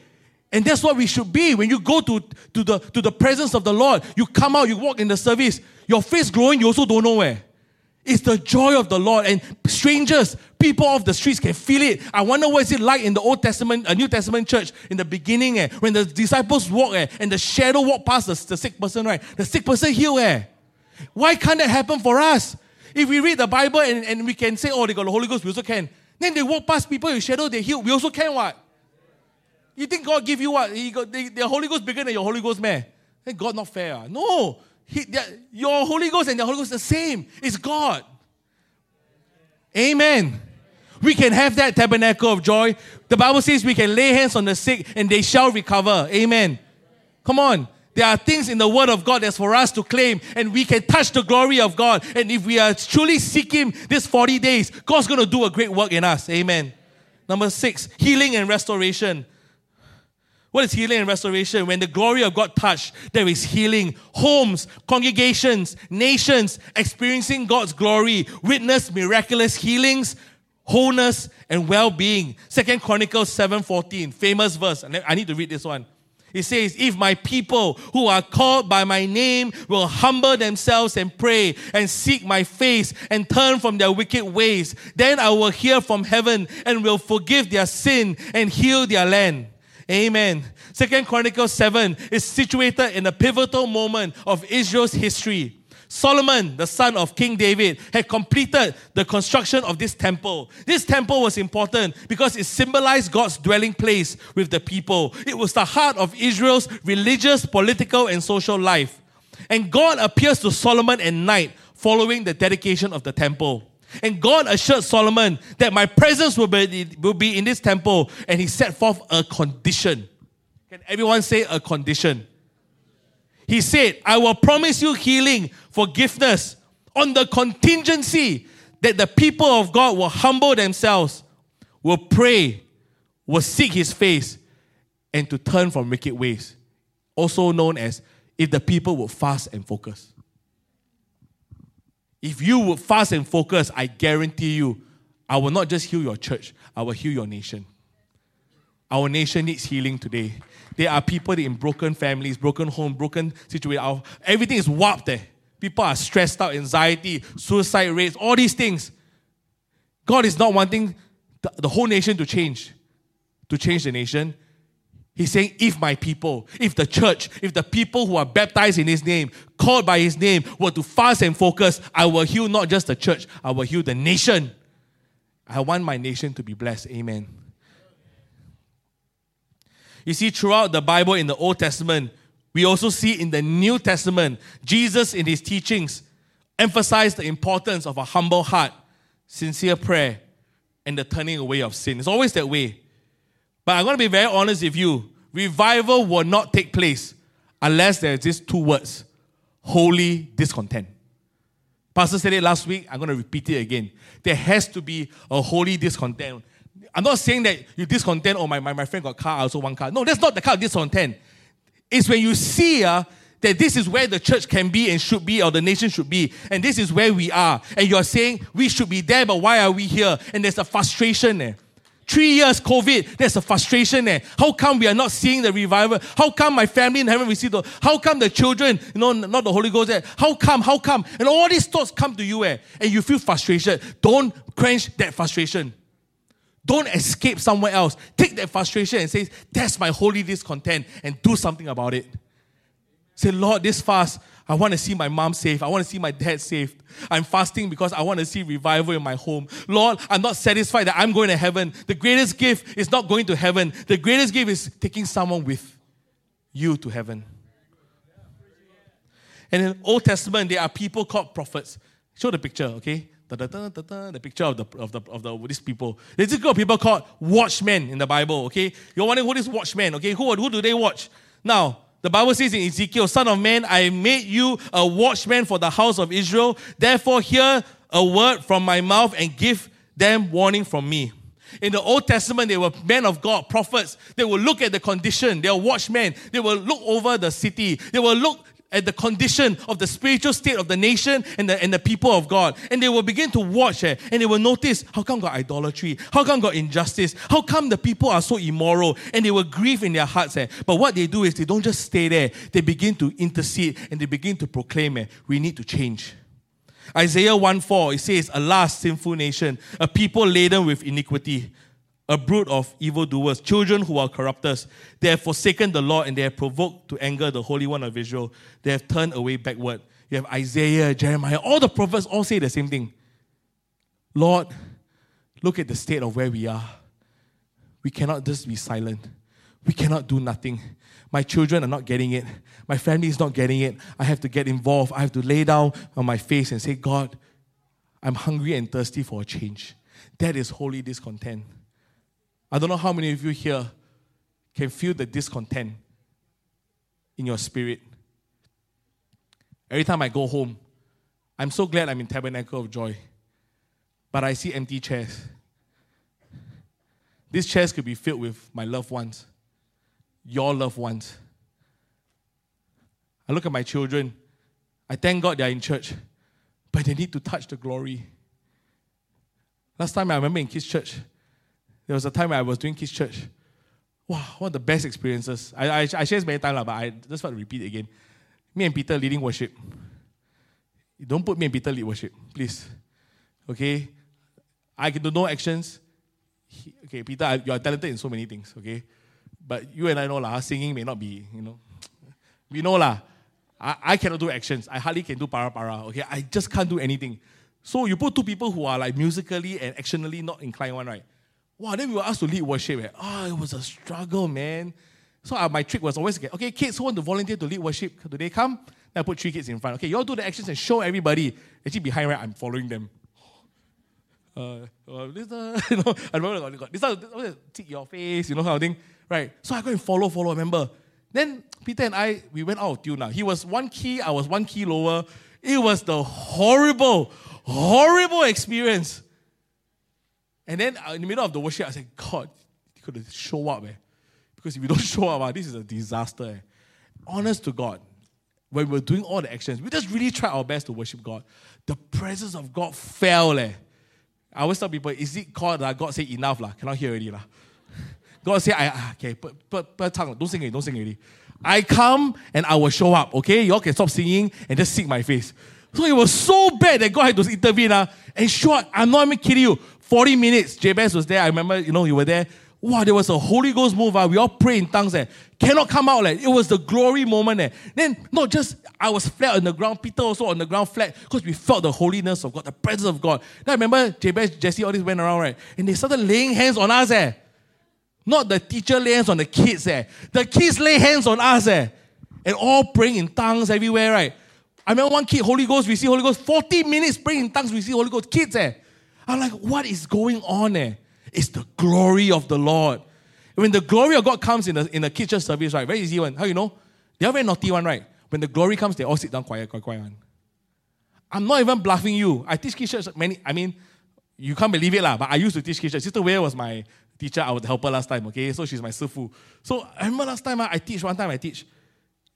And that's what we should be. When you go to, to, the, to the presence of the Lord, you come out, you walk in the service, your face glowing, you also don't know where. It's the joy of the Lord. And strangers, people off the streets can feel it. I wonder what is it like in the Old Testament, a New Testament church in the beginning, eh, when the disciples walk eh, and the shadow walk past the, the sick person, right? The sick person heal. Eh. Why can't that happen for us? If we read the Bible and, and we can say, oh, they got the Holy Ghost, we also can. Then they walk past people in shadow, they heal. We also can what? You think God give you what? He got, the, the Holy Ghost bigger than your Holy Ghost, man? Then God not fair. Ah. No. He, your Holy Ghost and the Holy Ghost the same. It's God. Amen. We can have that tabernacle of joy. The Bible says we can lay hands on the sick and they shall recover. Amen. Come on. There are things in the Word of God that's for us to claim, and we can touch the glory of God. And if we are truly seeking this 40 days, God's going to do a great work in us. Amen. Number six, healing and restoration. What is healing and restoration? When the glory of God touched, there is healing. Homes, congregations, nations experiencing God's glory, witness miraculous healings, wholeness, and well-being. Second Chronicles 7:14, famous verse. I need to read this one. It says, If my people who are called by my name will humble themselves and pray and seek my face and turn from their wicked ways, then I will hear from heaven and will forgive their sin and heal their land. Amen. Second Chronicles 7 is situated in a pivotal moment of Israel's history. Solomon, the son of King David, had completed the construction of this temple. This temple was important because it symbolized God's dwelling place with the people. It was the heart of Israel's religious, political, and social life. And God appears to Solomon at night following the dedication of the temple. And God assured Solomon that my presence will be, will be in this temple. And he set forth a condition. Can everyone say a condition? He said, I will promise you healing, forgiveness, on the contingency that the people of God will humble themselves, will pray, will seek his face, and to turn from wicked ways. Also known as if the people will fast and focus. If you would fast and focus, I guarantee you, I will not just heal your church, I will heal your nation. Our nation needs healing today. There are people in broken families, broken home, broken situation. Everything is warped there. People are stressed out, anxiety, suicide rates, all these things. God is not wanting the, the whole nation to change, to change the nation. He's saying, if my people, if the church, if the people who are baptized in his name, called by his name, were to fast and focus, I will heal not just the church, I will heal the nation. I want my nation to be blessed. Amen. You see, throughout the Bible in the Old Testament, we also see in the New Testament, Jesus in his teachings emphasized the importance of a humble heart, sincere prayer, and the turning away of sin. It's always that way. But I'm going to be very honest with you. Revival will not take place unless there's these two words holy discontent. Pastor said it last week. I'm going to repeat it again. There has to be a holy discontent. I'm not saying that you discontent, oh, my, my, my friend got car, I also want car. No, that's not the kind of discontent. It's when you see uh, that this is where the church can be and should be, or the nation should be, and this is where we are. And you're saying we should be there, but why are we here? And there's a frustration there. Three years COVID, there's a frustration there. How come we are not seeing the revival? How come my family in heaven received the how come the children, you know, not the Holy Ghost there? How come? How come? And all these thoughts come to you eh, and you feel frustration. Don't quench that frustration. Don't escape somewhere else. Take that frustration and say, That's my holy discontent, and do something about it. Say, Lord, this fast, I want to see my mom safe. I want to see my dad saved. I'm fasting because I want to see revival in my home. Lord, I'm not satisfied that I'm going to heaven. The greatest gift is not going to heaven. The greatest gift is taking someone with you to heaven. And in Old Testament, there are people called prophets. Show the picture, okay? the picture of the of the of the these people. There's a group of people called watchmen in the Bible. Okay, you're wondering who is watchmen? Okay, who who do they watch? Now the Bible says in Ezekiel, Son of man, I made you a watchman for the house of Israel. Therefore, hear a word from my mouth and give them warning from me. In the Old Testament, they were men of God, prophets. They will look at the condition. They are watchmen. They will look over the city. They will look at the condition of the spiritual state of the nation and the, and the people of God. And they will begin to watch eh, and they will notice how come got idolatry? How come got injustice? How come the people are so immoral? And they will grieve in their hearts. Eh. But what they do is they don't just stay there. They begin to intercede and they begin to proclaim eh, we need to change. Isaiah 1 4, it says, Alas, sinful nation, a people laden with iniquity a brood of evildoers, children who are corrupters. They have forsaken the Lord and they have provoked to anger the Holy One of Israel. They have turned away backward. You have Isaiah, Jeremiah, all the prophets all say the same thing. Lord, look at the state of where we are. We cannot just be silent. We cannot do nothing. My children are not getting it. My family is not getting it. I have to get involved. I have to lay down on my face and say, God, I'm hungry and thirsty for a change. That is holy discontent. I don't know how many of you here can feel the discontent in your spirit. Every time I go home, I'm so glad I'm in Tabernacle of Joy, but I see empty chairs. These chairs could be filled with my loved ones, your loved ones. I look at my children. I thank God they're in church, but they need to touch the glory. Last time I remember in Kids Church, there was a time when I was doing Kids Church. Wow, one of the best experiences. I, I, I this many times, but I just want to repeat again. Me and Peter leading worship. Don't put me and Peter lead worship, please. Okay? I can do no actions. He, okay, Peter, you are talented in so many things, okay? But you and I know, lah, ah, singing may not be, you know. We know, lah. I, I cannot do actions. I hardly can do para para, okay? I just can't do anything. So you put two people who are like musically and actionally not inclined one, right? Wow, then we were asked to lead worship. Eh. Oh, it was a struggle, man. So uh, my trick was always get, okay, kids who want to volunteer to lead worship, do they come? Then I put three kids in front. Okay, you all do the actions and show everybody. Actually, behind, right, I'm following them. Uh, uh, this, uh, you know, I remember got this, uh, tick your face, you know, kind of thing. Right. So I go and follow, follow, remember. Then Peter and I, we went out of tune now. He was one key, I was one key lower. It was the horrible, horrible experience. And then uh, in the middle of the worship, I said, God, you could show up, eh? Because if you don't show up, uh, this is a disaster. Eh? Honest to God, when we're doing all the actions, we just really try our best to worship God. The presence of God fell. Eh? I always tell people, is it called that God say enough? La? Cannot hear already. La. God say, I, ah, okay, but, but, but tongue, don't sing it, don't sing already. I come and I will show up, okay? Y'all can stop singing and just seek my face. So it was so bad that God had to intervene. Uh, and sure, I'm not even kidding you. 40 minutes, Jabez was there. I remember, you know, you were there. Wow, there was a Holy Ghost move. Uh. We all pray in tongues. Eh. Cannot come out. Like. It was the glory moment. Eh. Then, not just I was flat on the ground, Peter also on the ground flat because we felt the holiness of God, the presence of God. Then I remember Jabez, Jesse, all this went around, right? And they started laying hands on us. Eh. Not the teacher lay hands on the kids. Eh. The kids lay hands on us. Eh. And all praying in tongues everywhere, right? I remember one kid, Holy Ghost, we see Holy Ghost, 40 minutes praying in tongues, we see Holy Ghost. Kids, eh? I'm like, what is going on, eh? It's the glory of the Lord. When the glory of God comes in the, in the kitchen service, right? Very easy one. How you know? They are very naughty one, right? When the glory comes, they all sit down quiet, quiet, quiet. One. I'm not even bluffing you. I teach kids many, I mean, you can't believe it, lah, but I used to teach kids Sister Wei was my teacher. I would help her last time, okay? So she's my sifu. So I remember last time I teach, one time I teach.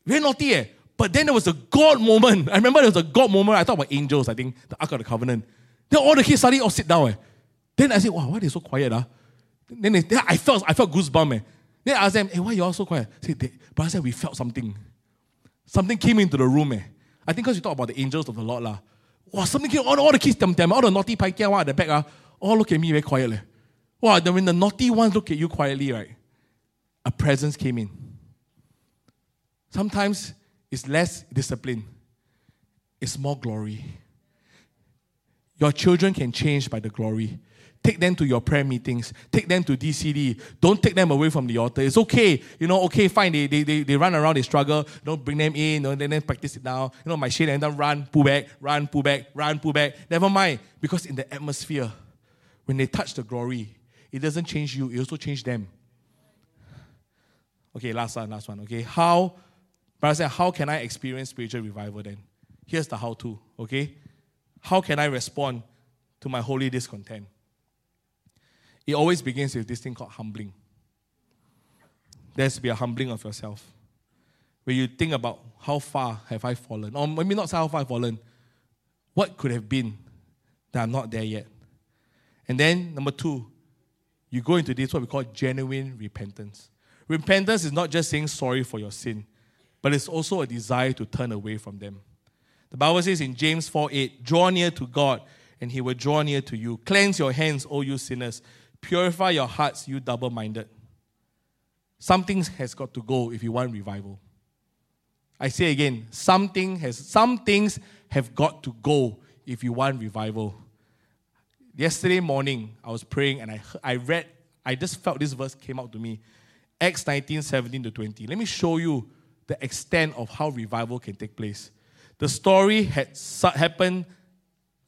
Very naughty, eh? But then there was a God moment. I remember there was a God moment. I thought about angels, I think, the Ark of the Covenant. Then all the kids suddenly all sit down. Eh. Then I said, wow, why are they so quiet? Ah? Then, they, then I felt I felt goosebumps. Eh. Then I asked them, hey, why are you all so quiet? I said, but I said, we felt something. Something came into the room. Eh. I think because you talk about the angels of the Lord. lah. Wow, something came, all, all the kids, them, them, all the naughty paikia at the back, ah, all look at me very quietly. Wow, then when the naughty ones look at you quietly, right, a presence came in. Sometimes it's less discipline, it's more glory. Your children can change by the glory. Take them to your prayer meetings. Take them to DCD. Don't take them away from the altar. It's okay. You know, okay, fine. They, they, they, they run around, they struggle. Don't bring them in. Know, then, then practice it now. You know, my shade and then run, pull back, run, pull back, run, pull back. Never mind. Because in the atmosphere, when they touch the glory, it doesn't change you, it also changes them. Okay, last one, last one. Okay, how said, how can I experience spiritual revival then? Here's the how to, okay? How can I respond to my holy discontent? It always begins with this thing called humbling. There's to be a humbling of yourself. Where you think about how far have I fallen? Or maybe not how far I've fallen. What could have been that I'm not there yet? And then, number two, you go into this what we call genuine repentance. Repentance is not just saying sorry for your sin but it's also a desire to turn away from them. The Bible says in James 4 8, draw near to God, and he will draw near to you. Cleanse your hands, O you sinners. Purify your hearts, you double minded. Something has got to go if you want revival. I say again, something has some things have got to go if you want revival. Yesterday morning, I was praying and I, I read, I just felt this verse came out to me. Acts 19, 17 to 20. Let me show you the extent of how revival can take place. The story had happened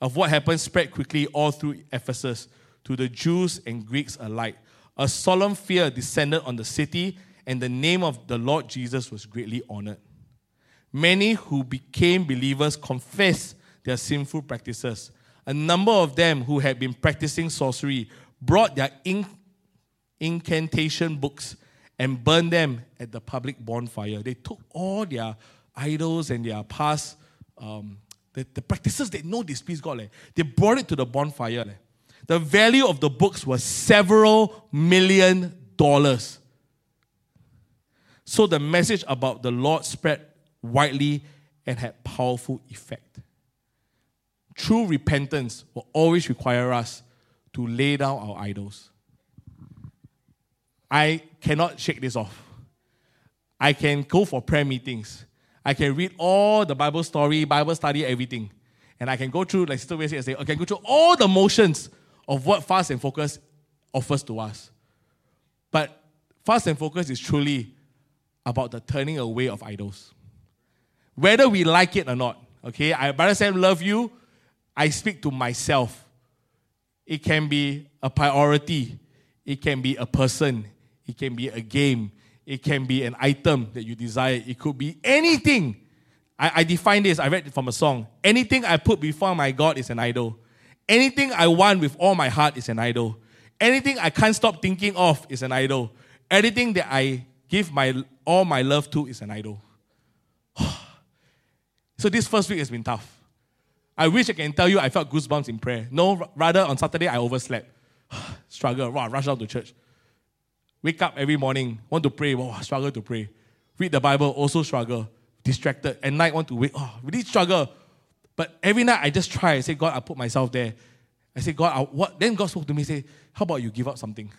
of what happened spread quickly all through Ephesus to the Jews and Greeks alike. A solemn fear descended on the city, and the name of the Lord Jesus was greatly honored. Many who became believers confessed their sinful practices. A number of them who had been practicing sorcery brought their incantation books and burned them at the public bonfire. They took all their idols and their past, um, the, the, practices they know displease God. Like, they brought it to the bonfire. Like. The value of the books was several million dollars. So the message about the Lord spread widely and had powerful effect. True repentance will always require us to lay down our idols. I cannot shake this off. I can go for prayer meetings. I can read all the Bible story, Bible study, everything. And I can go through, like Sister Wesley say, I can go through all the motions of what Fast and Focus offers to us. But Fast and Focus is truly about the turning away of idols. Whether we like it or not, okay? I, Brother Sam, love you. I speak to myself. It can be a priority. It can be a person. It can be a game. It can be an item that you desire. It could be anything. I, I define this, I read it from a song. Anything I put before my God is an idol. Anything I want with all my heart is an idol. Anything I can't stop thinking of is an idol. Anything that I give my all my love to is an idol. so this first week has been tough. I wish I can tell you I felt goosebumps in prayer. No, rather on Saturday I overslept. Struggle, wow, rush out to church. Wake up every morning, want to pray, oh, struggle to pray. Read the Bible, also struggle. Distracted. At night, want to wake, oh, really struggle. But every night, I just try. I say, God, I put myself there. I say, God, I, what? Then God spoke to me, say, how about you give up something?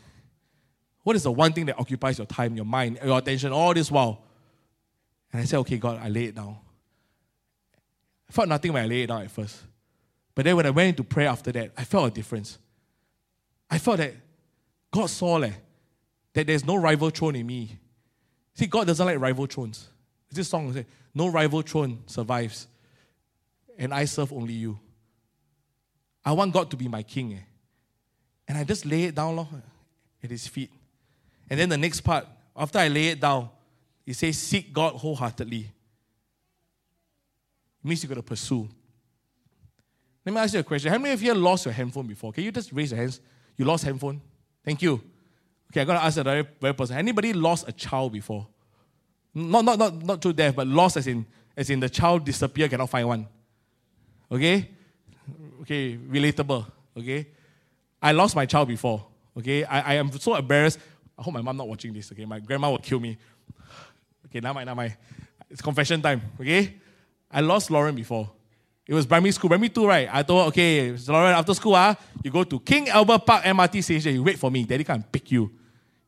What is the one thing that occupies your time, your mind, your attention all this while? And I said, Okay, God, I lay it down. I felt nothing when I laid it down at first. But then when I went into prayer after that, I felt a difference. I felt that God saw leh, that there's no rival throne in me. See, God doesn't like rival thrones. This song says, No rival throne survives, and I serve only you. I want God to be my king. Eh? And I just lay it down lor, at his feet. And then the next part, after I lay it down, he says, Seek God wholeheartedly. It means you got to pursue. Let me ask you a question. How many of you have lost your handphone before? Can you just raise your hands? You lost handphone? Thank you. Okay, I'm gonna ask a very, person. Anybody lost a child before? Not not not not through death, but lost as in as in the child disappear, cannot find one. Okay? Okay, relatable. Okay? I lost my child before. Okay? I, I am so embarrassed. I hope my mom not watching this. Okay, my grandma will kill me. Okay, now my now my it's confession time. Okay? I lost Lauren before. It was primary school, primary two, right? I told her, okay, Lauren, after school, ah, you go to King Albert Park MRT station, you wait for me. Daddy come pick you.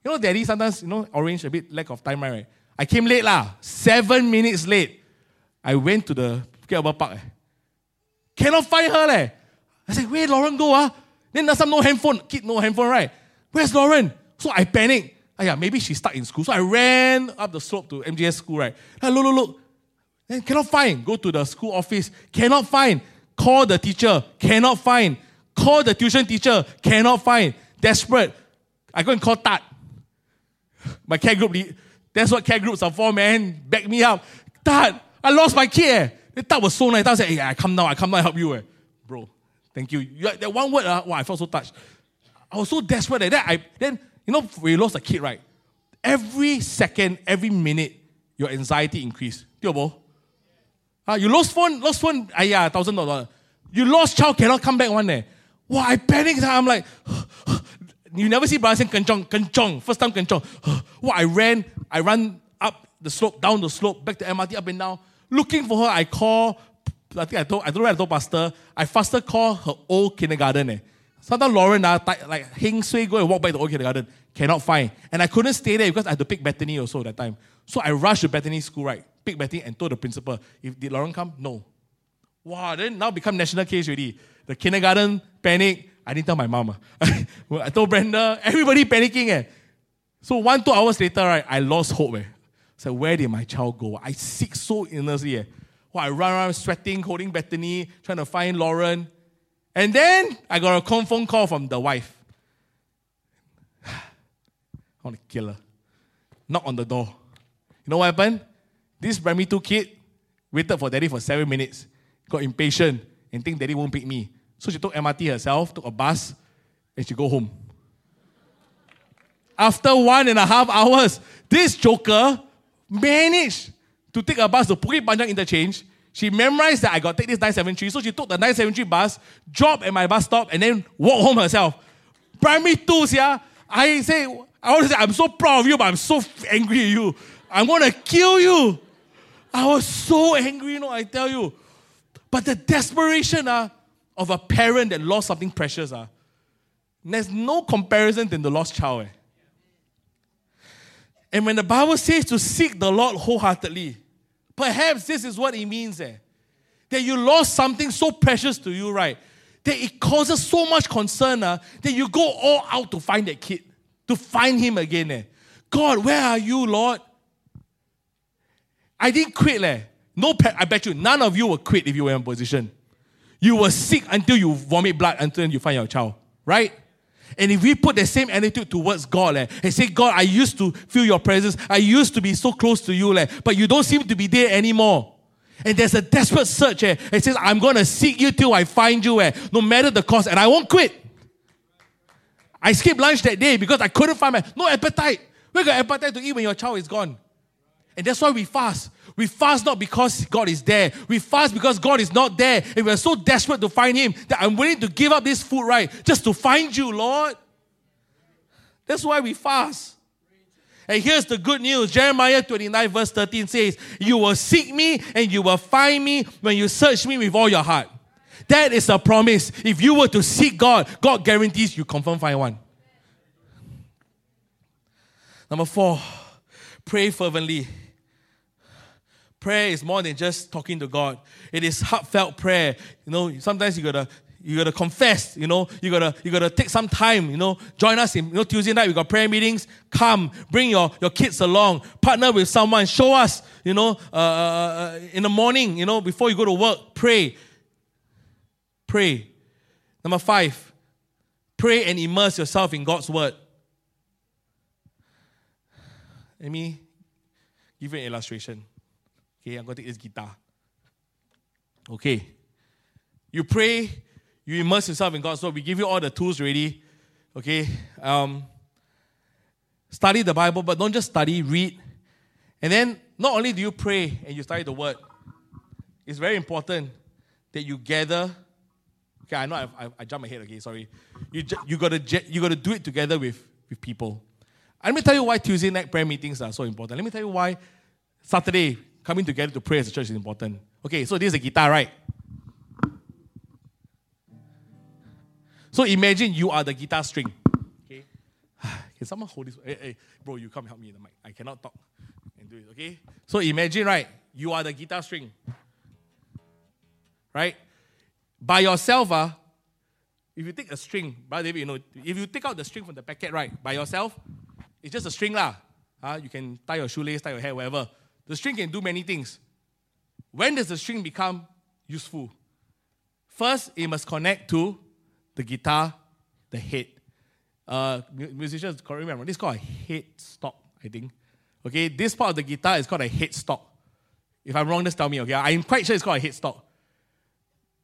You know, daddy sometimes, you know, orange, a bit lack of time, right? I came late lah, seven minutes late. I went to the Albert Park. Eh. Cannot find her leh. I said, where Lauren go ah? Then there's some no handphone, kid no handphone, right? Where's Lauren? So I panicked. Ah, yeah, maybe she's stuck in school. So I ran up the slope to MGS school, right? Ah, look, look, look. Then cannot find. Go to the school office. Cannot find. Call the teacher. Cannot find. Call the tuition teacher. Cannot find. Desperate. I go and call Tat. My care group. That's what care groups are for, man. Back me up. Dad, I lost my kid. Eh. Tat was so nice. Tat said, hey, I come now. I come now. I help you. Eh. Bro, thank you. you that one word, uh, wow, I felt so touched. I was so desperate that, that I, then, you know, when you lost a kid, right? Every second, every minute, your anxiety increased. Tio, uh, you lost phone, lost phone, ah, yeah, thousand dollars. You lost child, cannot come back one day. Wow, I panicked. I'm like, you never see brother saying kenchong, kenchong, first time kenchong. wow, I ran, I ran up the slope, down the slope, back to MRT, up and down, looking for her. I call, I think I told, I don't know I told pastor, I faster call her old kindergarten. Eh. Sometimes Lauren, uh, like, heng sui, go and walk back to old kindergarten. Cannot find. And I couldn't stay there because I had to pick Bethany also that time. So I rushed to Bethany school, right? pick Bethany and told the principal, if did Lauren come? No. Wow, then now become national case already. The kindergarten panic. I didn't tell my mom. I told Brenda, everybody panicking. Eh. So one, two hours later, right, I lost hope. Eh. So where did my child go? I sick so earnestly. Eh. Well, I run around sweating, holding Bethany, trying to find Lauren. And then I got a phone call from the wife. I want to kill her. Knock on the door. You know what happened? This primary two kid waited for daddy for seven minutes, got impatient, and think daddy won't pick me. So she took MRT herself, took a bus, and she go home. After one and a half hours, this joker managed to take a bus to Bukit Panjang interchange. She memorized that I got to take this 973, so she took the 973 bus, dropped at my bus stop, and then walked home herself. Primary two, yeah. I say, I want to say, I'm so proud of you, but I'm so angry at you. I'm gonna kill you. I was so angry, you know, I tell you. But the desperation uh, of a parent that lost something precious, uh, there's no comparison than the lost child. Eh? And when the Bible says to seek the Lord wholeheartedly, perhaps this is what it means eh? that you lost something so precious to you, right? That it causes so much concern uh, that you go all out to find that kid, to find him again. Eh? God, where are you, Lord? I didn't quit. Leh. No, I bet you, none of you will quit if you were in position. You will seek until you vomit blood until you find your child, right? And if we put the same attitude towards God, eh, and say, God, I used to feel your presence, I used to be so close to you, eh, but you don't seem to be there anymore. And there's a desperate search. Eh, it says, I'm going to seek you till I find you, eh, no matter the cost, and I won't quit. I skipped lunch that day because I couldn't find my no appetite. Where got appetite to eat when your child is gone? And that's why we fast. We fast not because God is there. We fast because God is not there. And we're so desperate to find Him that I'm willing to give up this food right just to find you, Lord. That's why we fast. And here's the good news Jeremiah 29, verse 13 says, You will seek me and you will find me when you search me with all your heart. That is a promise. If you were to seek God, God guarantees you confirm find one. Number four, pray fervently. Prayer is more than just talking to God. It is heartfelt prayer. You know, sometimes you gotta you gotta confess, you know, you gotta you gotta take some time, you know, join us in you know Tuesday night, we got prayer meetings. Come, bring your, your kids along, partner with someone, show us, you know, uh, uh, uh in the morning, you know, before you go to work, pray. Pray. Number five, pray and immerse yourself in God's word. Let me give you an illustration. Okay, I'm going to take this guitar. Okay. You pray, you immerse yourself in God's word. We give you all the tools ready. Okay. Um, study the Bible, but don't just study, read. And then not only do you pray and you study the word, it's very important that you gather. Okay, I know I, I, I jumped ahead. Okay, sorry. You you gotta you gotta do it together with with people. Let me tell you why Tuesday night prayer meetings are so important. Let me tell you why Saturday coming together to pray as a church is important. Okay, so this is a guitar, right? So imagine you are the guitar string. Okay? Can someone hold this? Hey, hey, bro, you come help me in the mic. I cannot talk and do it, okay? So imagine, right? You are the guitar string. Right? By yourself, uh, if you take a string, brother David, you know, if you take out the string from the packet, right, by yourself, it's just a string lah. Uh, you can tie your shoelace, tie your hair, whatever. The string can do many things. When does the string become useful? First, it must connect to the guitar, the head. Uh, musicians, remember, this is called a head stop, I think. Okay, this part of the guitar is called a headstock. If I'm wrong, just tell me, okay? I'm quite sure it's called a headstock.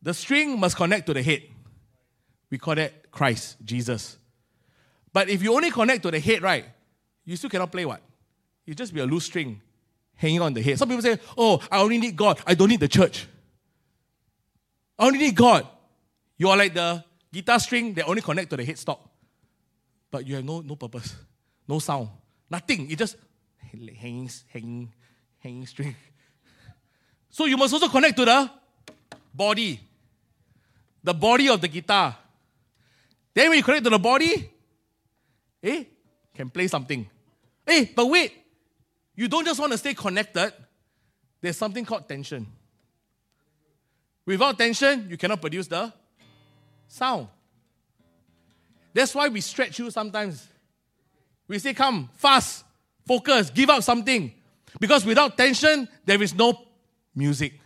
The string must connect to the head. We call that Christ, Jesus. But if you only connect to the head, right, you still cannot play what? You just be a loose string hanging on the head. Some people say, Oh, I only need God. I don't need the church. I only need God. You are like the guitar string that only connect to the headstock. But you have no, no purpose, no sound, nothing. It just hanging, hanging, hanging string. So you must also connect to the body, the body of the guitar. Then when you connect to the body, eh, can play something. Hey, but wait, you don't just want to stay connected. There's something called tension. Without tension, you cannot produce the sound. That's why we stretch you sometimes. We say, come, fast, focus, give up something. Because without tension, there is no music.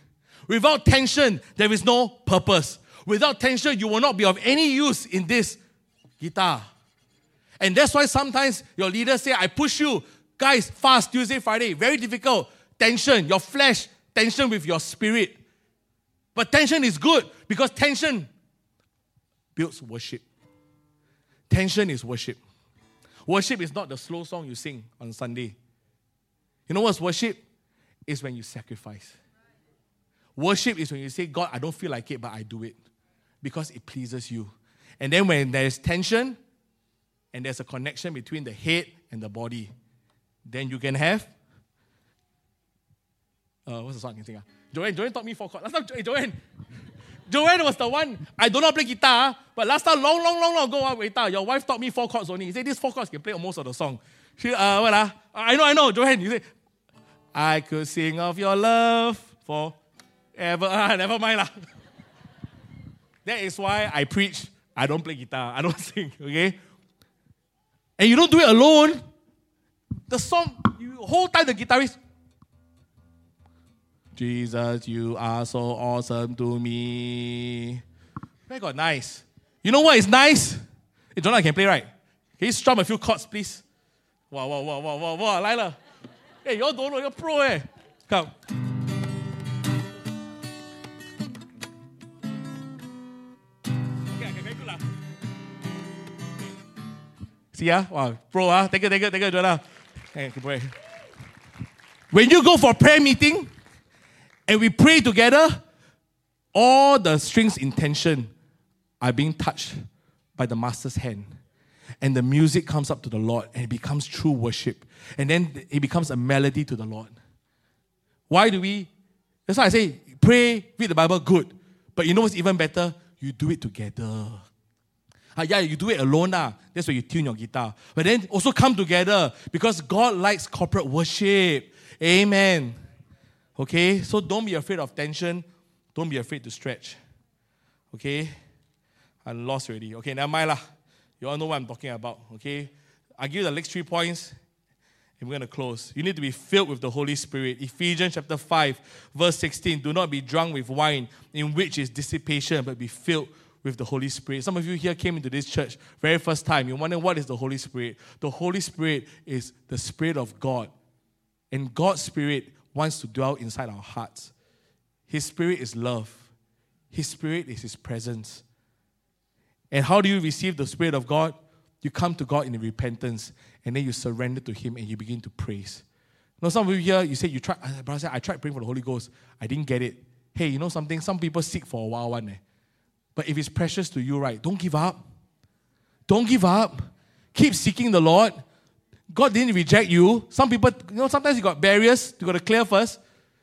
Without tension, there is no purpose. Without tension, you will not be of any use in this guitar. And that's why sometimes your leaders say, I push you. Guys, fast Tuesday, Friday. Very difficult. Tension, your flesh, tension with your spirit. But tension is good because tension builds worship. Tension is worship. Worship is not the slow song you sing on Sunday. You know what's worship? Is when you sacrifice. Worship is when you say, God, I don't feel like it, but I do it because it pleases you. And then when there's tension, and there's a connection between the head and the body, then you can have. Uh, what's the song I can sing? Uh? Joanne, Joanne taught me four chords. Last time, Joanne, Joanne was the one. I don't know play guitar, but last time, long, long, long, long ago, uh, wait, uh, your wife taught me four chords only. You say these four chords can play most of the song. She, uh, what, uh, I know, I know, Joanne. You say, I could sing of your love forever. Uh, never mind lah. that is why I preach. I don't play guitar. I don't sing. Okay and you don't do it alone, the song, you whole time the guitarist, Jesus, you are so awesome to me. Very got nice. You know what is nice? Hey, Jonah can play, right? Can you strum a few chords, please? Wow, wow, wow, wow, wow, wow, Lila. Hey, you all don't know, you're pro, eh? Come. See, ah, wow, pro, ah, take it, take it, take it, Jonah. When you go for prayer meeting and we pray together, all the strings in tension are being touched by the master's hand. And the music comes up to the Lord and it becomes true worship. And then it becomes a melody to the Lord. Why do we? That's why I say, pray, read the Bible, good. But you know what's even better? You do it together. Uh, yeah, you do it alone. Uh. That's where you tune your guitar. But then also come together because God likes corporate worship. Amen. Okay? So don't be afraid of tension. Don't be afraid to stretch. Okay? I'm lost already. Okay, never mind lah. You all know what I'm talking about. Okay? I give you the next three points and we're going to close. You need to be filled with the Holy Spirit. Ephesians chapter 5, verse 16. Do not be drunk with wine, in which is dissipation, but be filled with the Holy Spirit. Some of you here came into this church very first time. You wonder what is the Holy Spirit? The Holy Spirit is the Spirit of God. And God's Spirit wants to dwell inside our hearts. His Spirit is love, His Spirit is His presence. And how do you receive the Spirit of God? You come to God in repentance and then you surrender to Him and you begin to praise. Now, some of you here, you say, you uh, brother, I tried praying for the Holy Ghost. I didn't get it. Hey, you know something? Some people seek for a while, one. Eh? But if it's precious to you, right, don't give up. Don't give up. Keep seeking the Lord. God didn't reject you. Some people, you know, sometimes you got barriers you got to clear first,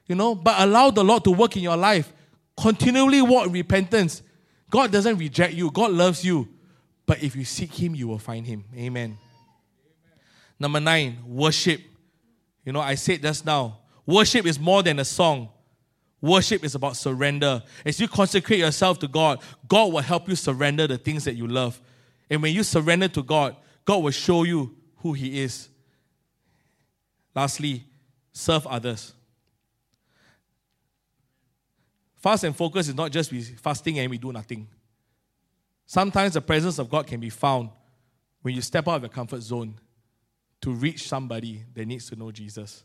you know, but allow the Lord to work in your life. Continually walk repentance. God doesn't reject you, God loves you. But if you seek Him, you will find Him. Amen. Number nine, worship. You know, I said just now, worship is more than a song. Worship is about surrender. As you consecrate yourself to God, God will help you surrender the things that you love. And when you surrender to God, God will show you who He is. Lastly, serve others. Fast and focus is not just we fasting and we do nothing. Sometimes the presence of God can be found when you step out of your comfort zone to reach somebody that needs to know Jesus.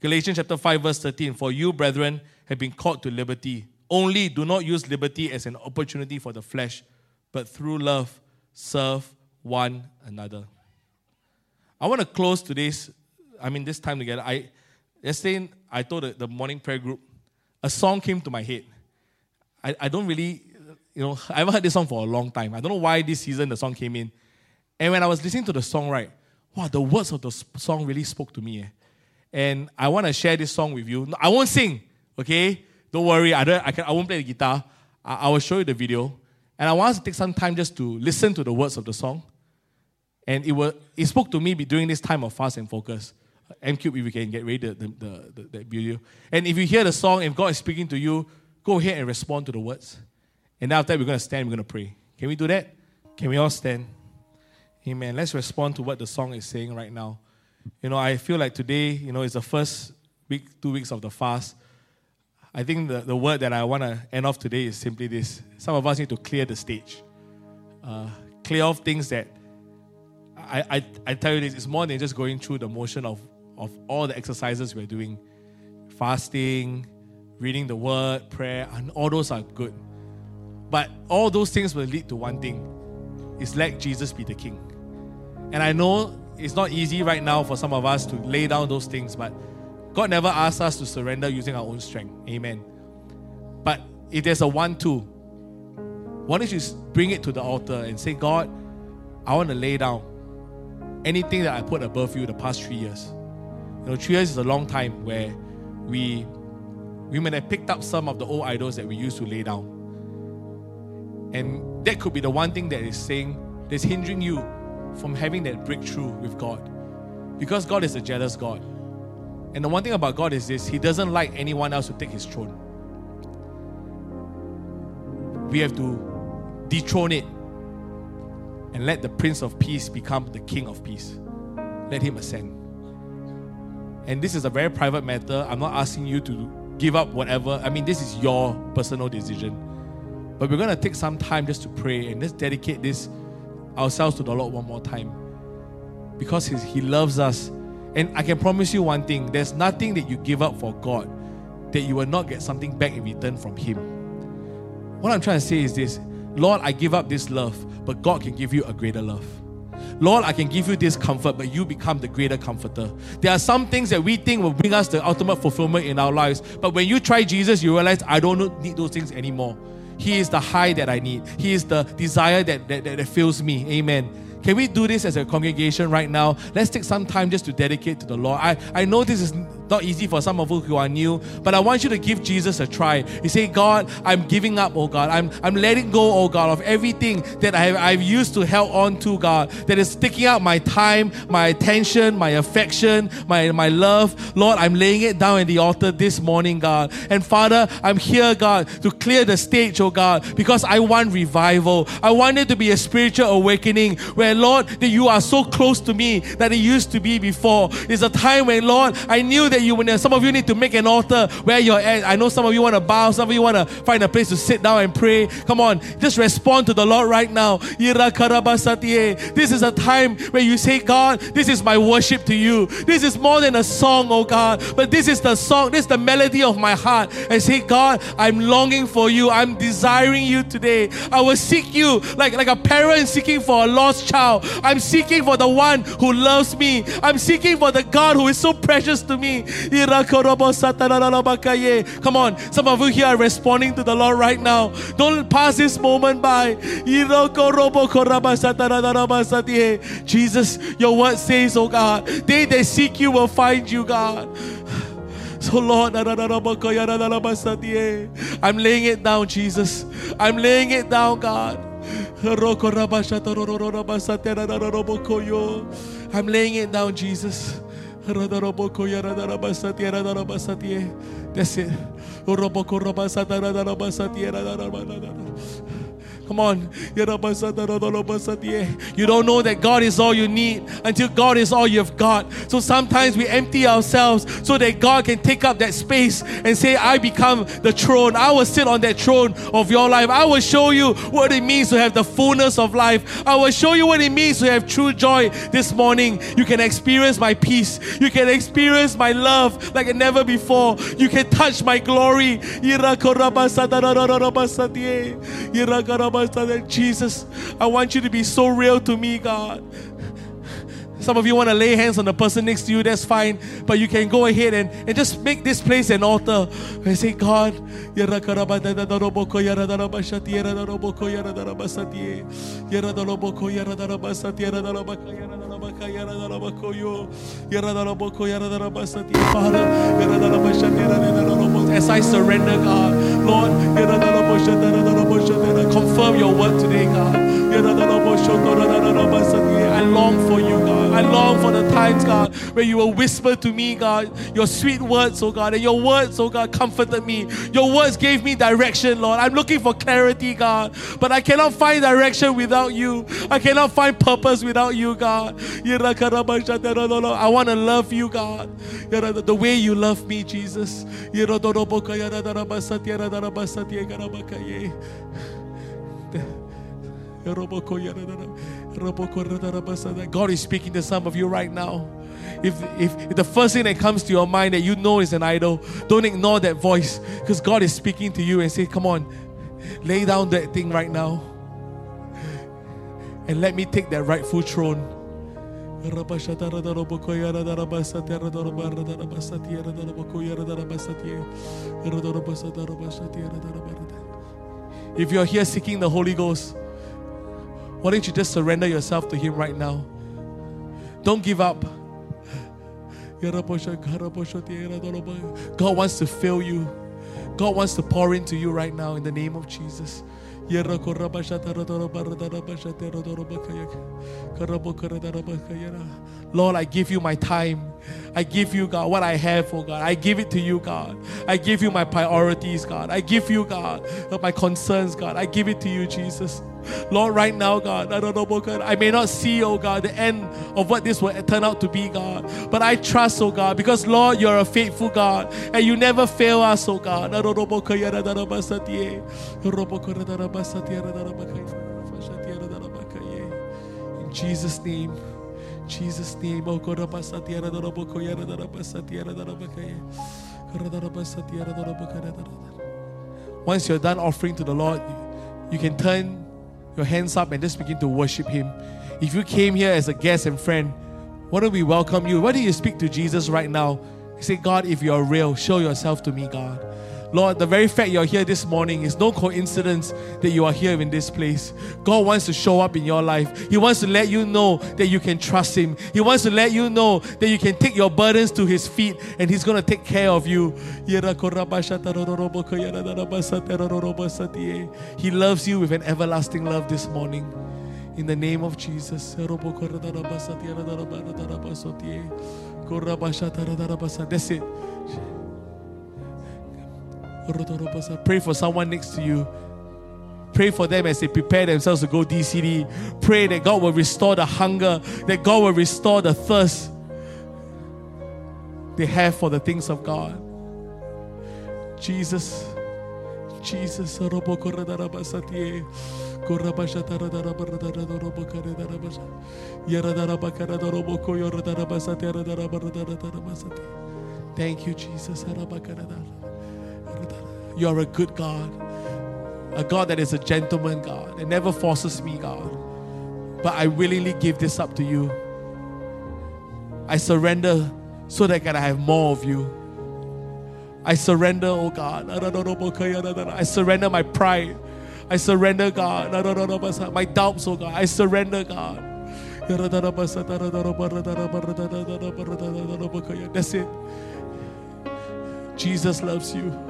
Galatians chapter 5, verse 13 For you, brethren, have been called to liberty. Only do not use liberty as an opportunity for the flesh, but through love serve one another. I want to close today's, I mean, this time together. I yesterday I told the, the morning prayer group, a song came to my head. I, I don't really, you know, I haven't heard this song for a long time. I don't know why this season the song came in. And when I was listening to the song, right, wow, the words of the song really spoke to me. Eh? And I want to share this song with you. I won't sing, okay? Don't worry, I, don't, I, can, I won't play the guitar. I, I will show you the video. And I want us to take some time just to listen to the words of the song. And it, will, it spoke to me during this time of fast and focus. M Cube, if we can get ready the, the, the, the, video. And if you hear the song, if God is speaking to you, go ahead and respond to the words. And after that, we're going to stand, we're going to pray. Can we do that? Can we all stand? Amen. Let's respond to what the song is saying right now. You know, I feel like today, you know, is the first week, two weeks of the fast. I think the, the word that I want to end off today is simply this. Some of us need to clear the stage. Uh, clear off things that, I, I, I tell you this, it's more than just going through the motion of, of all the exercises we're doing. Fasting, reading the word, prayer, and all those are good. But all those things will lead to one thing. is let Jesus be the king. And I know it's not easy right now for some of us to lay down those things, but God never asks us to surrender using our own strength. Amen. But if there's a one two, why don't you bring it to the altar and say, God, I want to lay down anything that I put above you the past three years. You know, three years is a long time where we we may have picked up some of the old idols that we used to lay down. And that could be the one thing that is saying that's hindering you from having that breakthrough with God. Because God is a jealous God. And the one thing about God is this He doesn't like anyone else to take His throne. We have to dethrone it and let the Prince of Peace become the King of Peace. Let Him ascend. And this is a very private matter. I'm not asking you to give up whatever. I mean, this is your personal decision. But we're going to take some time just to pray and just dedicate this ourselves to the Lord one more time. Because He loves us. And I can promise you one thing there's nothing that you give up for God that you will not get something back in return from Him. What I'm trying to say is this Lord, I give up this love, but God can give you a greater love. Lord, I can give you this comfort, but you become the greater comforter. There are some things that we think will bring us the ultimate fulfillment in our lives, but when you try Jesus, you realize I don't need those things anymore. He is the high that I need. He is the desire that, that, that, fills me. Amen. Can we do this as a congregation right now? Let's take some time just to dedicate to the Lord. I, I know this is not easy for some of you who are new, but I want you to give Jesus a try. You say, God, I'm giving up, oh God. I'm, I'm letting go, oh God, of everything that I have, I've used to held on to, God, that is taking out my time, my attention, my affection, my, my love. Lord, I'm laying it down in the altar this morning, God. And Father, I'm here, God, to clear the stage, oh God, because I want revival. I want it to be a spiritual awakening where, Lord, that you are so close to me that it used to be before. It's a time when, Lord, I knew that you, when some of you need to make an altar where you're at. I know some of you want to bow, some of you want to find a place to sit down and pray. Come on, just respond to the Lord right now. This is a time where you say, God, this is my worship to you. This is more than a song, oh God, but this is the song, this is the melody of my heart. And say, God, I'm longing for you. I'm desiring you today. I will seek you like, like a parent seeking for a lost child. I'm seeking for the one who loves me. I'm seeking for the God who is so precious to me. Come on, some of you here are responding to the Lord right now. Don't pass this moment by. Jesus, your word says, oh God, they that seek you will find you, God. So, Lord, I'm laying it down, Jesus. I'm laying it down, God. I'm laying it down, Jesus. That's it. Come on. You don't know that God is all you need until God is all you've got. So sometimes we empty ourselves so that God can take up that space and say, I become the throne. I will sit on that throne of your life. I will show you what it means to have the fullness of life. I will show you what it means to have true joy this morning. You can experience my peace. You can experience my love like never before. You can touch my glory. Jesus, I want you to be so real to me, God. Some of you want to lay hands on the person next to you, that's fine. But you can go ahead and, and just make this place an altar and say, God, as I surrender, God, Lord, confirm your word today, God. I long for you, God. I long for the times, God, where you will whisper to me, God, your sweet words, oh God, and your words, oh God, comforted me. Your words gave me direction, Lord. I'm looking for clarity, God, but I cannot find direction without you. I cannot find purpose without you, God. I want to love you, God, the way you love me, Jesus. God is speaking to some of you right now. If, if, if, the first thing that comes to your mind that you know is an idol, don't ignore that voice because God is speaking to you and say, Come on, lay down that thing right now and let me take that rightful throne. If you're here seeking the Holy Ghost, why don't you just surrender yourself to Him right now? Don't give up. God wants to fill you. God wants to pour into you right now in the name of Jesus. Lord, I give you my time. I give you, God, what I have, oh God. I give it to you, God. I give you my priorities, God. I give you, God, my concerns, God. I give it to you, Jesus. Lord, right now, God, I may not see, oh God, the end of what this will turn out to be, God. But I trust, oh God, because Lord, you're a faithful God and you never fail us, oh God. In Jesus' name. Jesus' name. Oh God, Once you're done offering to the Lord, you can turn your hands up and just begin to worship Him. If you came here as a guest and friend, why don't we welcome you? Why don't you speak to Jesus right now? say, God, if you're real, show yourself to me, God. Lord, the very fact you're here this morning is no coincidence that you are here in this place. God wants to show up in your life. He wants to let you know that you can trust Him. He wants to let you know that you can take your burdens to His feet and He's going to take care of you. He loves you with an everlasting love this morning. In the name of Jesus. That's it. Pray for someone next to you. Pray for them as they prepare themselves to go DCD. Pray that God will restore the hunger, that God will restore the thirst they have for the things of God. Jesus, Jesus, Thank you, Jesus. You are a good God, a God that is a gentleman God and never forces me, God. But I willingly give this up to you. I surrender so that God, I have more of you. I surrender, oh God. I surrender my pride. I surrender, God. My doubts, oh God. I surrender, God. That's it. Jesus loves you.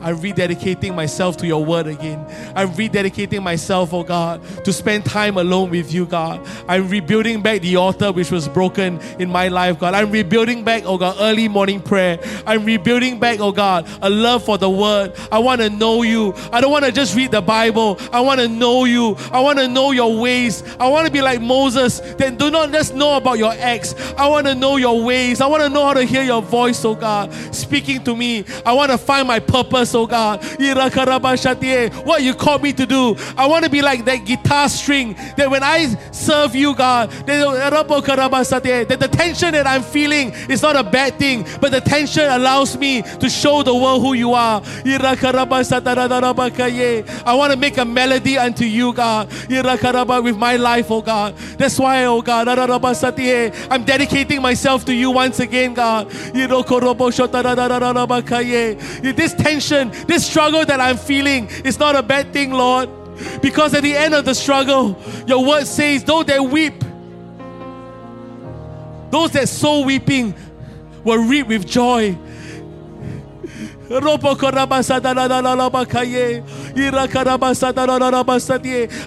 I'm rededicating myself to your word again. I'm rededicating myself, oh God, to spend time alone with you, God. I'm rebuilding back the altar which was broken in my life, God. I'm rebuilding back, oh God, early morning prayer. I'm rebuilding back, oh God, a love for the word. I want to know you. I don't want to just read the Bible. I want to know you. I want to know your ways. I want to be like Moses. Then do not just know about your acts. I want to know your ways. I want to know how to hear your voice, oh God, speaking to me. I want to find my purpose, oh God. What you call me to do. I want to be like that guitar string that when I serve you, God, that the tension that I'm feeling is not a bad thing, but the tension allows me to show the world who you are. I want to make a melody unto you, God, with my life, oh God. That's why, oh God, I'm dedicating myself to you once again, God. This tension, this struggle that I'm feeling is not a bad thing, Lord. Because at the end of the struggle, your word says, though they weep, those that sow weeping will reap with joy.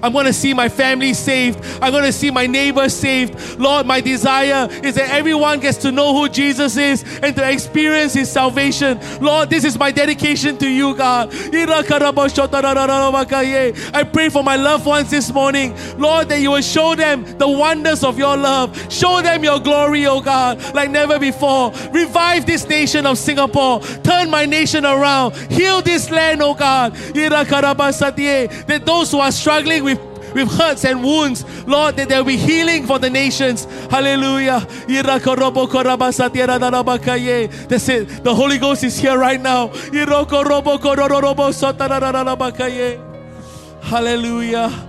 I'm going to see my family saved. I'm going to see my neighbors saved. Lord, my desire is that everyone gets to know who Jesus is and to experience his salvation. Lord, this is my dedication to you, God. I pray for my loved ones this morning. Lord, that you will show them the wonders of your love. Show them your glory, oh God, like never before. Revive this nation of Singapore. Turn my nation nation around. Heal this land, oh God. That those who are struggling with with hurts and wounds, Lord, that there will be healing for the nations. Hallelujah. That's it. The Holy Ghost is here right now. Hallelujah.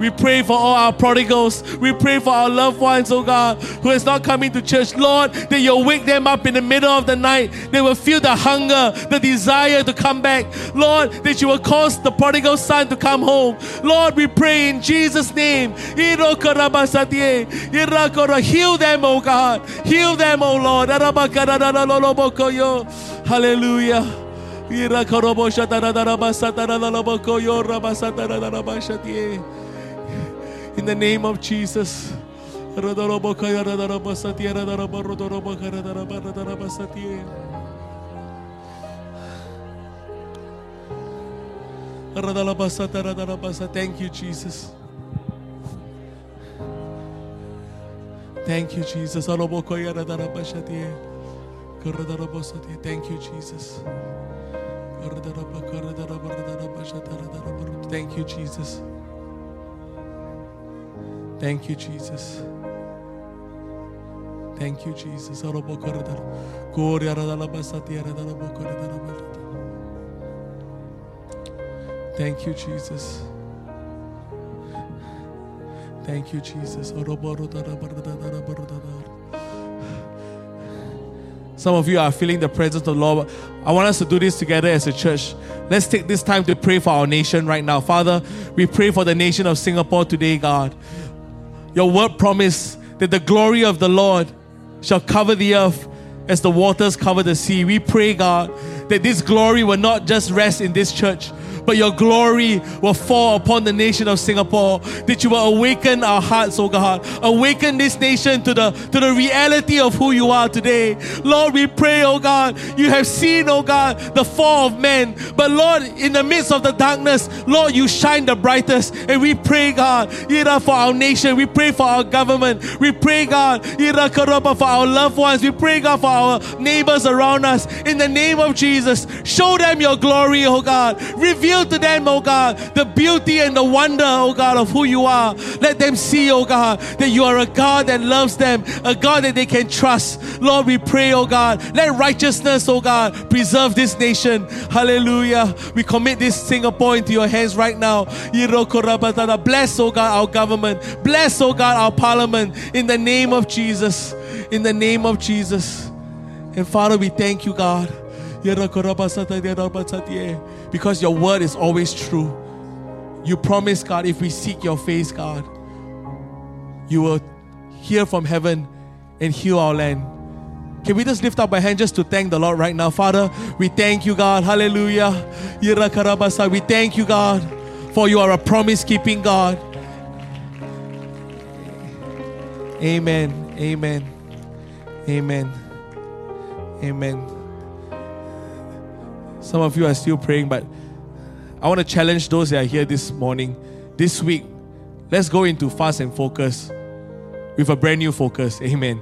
We pray for all our prodigals. We pray for our loved ones, oh God, who is not coming to church. Lord, that you'll wake them up in the middle of the night. They will feel the hunger, the desire to come back. Lord, that you will cause the prodigal son to come home. Lord, we pray in Jesus' name. Heal them, oh God. Heal them, oh Lord. Hallelujah. In the name of Jesus. Thank you, Jesus. Thank you, Jesus. Thank you, Jesus. Thank you, Jesus. Thank you, Jesus. Thank you, Jesus. Thank you, Jesus. Thank you, Jesus. Some of you are feeling the presence of the Lord. I want us to do this together as a church. Let's take this time to pray for our nation right now. Father, we pray for the nation of Singapore today, God. Your word promised that the glory of the Lord shall cover the earth as the waters cover the sea. We pray, God, that this glory will not just rest in this church, but your glory will fall upon the nation of Singapore. That you will awaken our hearts, oh God. Awaken this nation to the to the reality of who you are today. Lord, we pray, oh God, you have seen, oh God, the fall of men. But Lord, in the midst of the darkness, Lord, you shine the brightest. And we pray, God, for our nation. We pray for our government. We pray, God, for our loved ones. We pray, God, for our neighbors around us. In the name of Jesus, show them your glory, oh God. Reveal Reveal to them, oh God, the beauty and the wonder, oh God, of who you are. Let them see, oh God, that you are a God that loves them, a God that they can trust. Lord, we pray, oh God, let righteousness, oh God, preserve this nation. Hallelujah. We commit this Singapore into your hands right now. Bless, oh God, our government. Bless, oh God, our parliament. In the name of Jesus. In the name of Jesus. And Father, we thank you, God. Because your word is always true. You promise, God, if we seek your face, God, you will hear from heaven and heal our land. Can we just lift up our hand just to thank the Lord right now? Father, we thank you, God. Hallelujah. We thank you, God, for you are a promise keeping God. Amen. Amen. Amen. Amen. Some of you are still praying, but I want to challenge those that are here this morning, this week. Let's go into fast and focus with a brand new focus. Amen.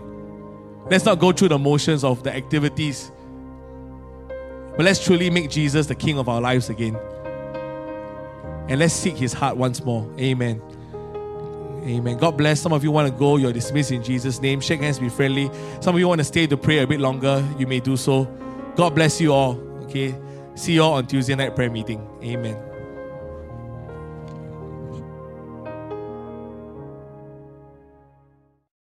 Let's not go through the motions of the activities, but let's truly make Jesus the King of our lives again. And let's seek His heart once more. Amen. Amen. God bless. Some of you want to go. You're dismissed in Jesus' name. Shake hands, be friendly. Some of you want to stay to pray a bit longer. You may do so. God bless you all. Okay. See you all on Tuesday night prayer meeting. Amen.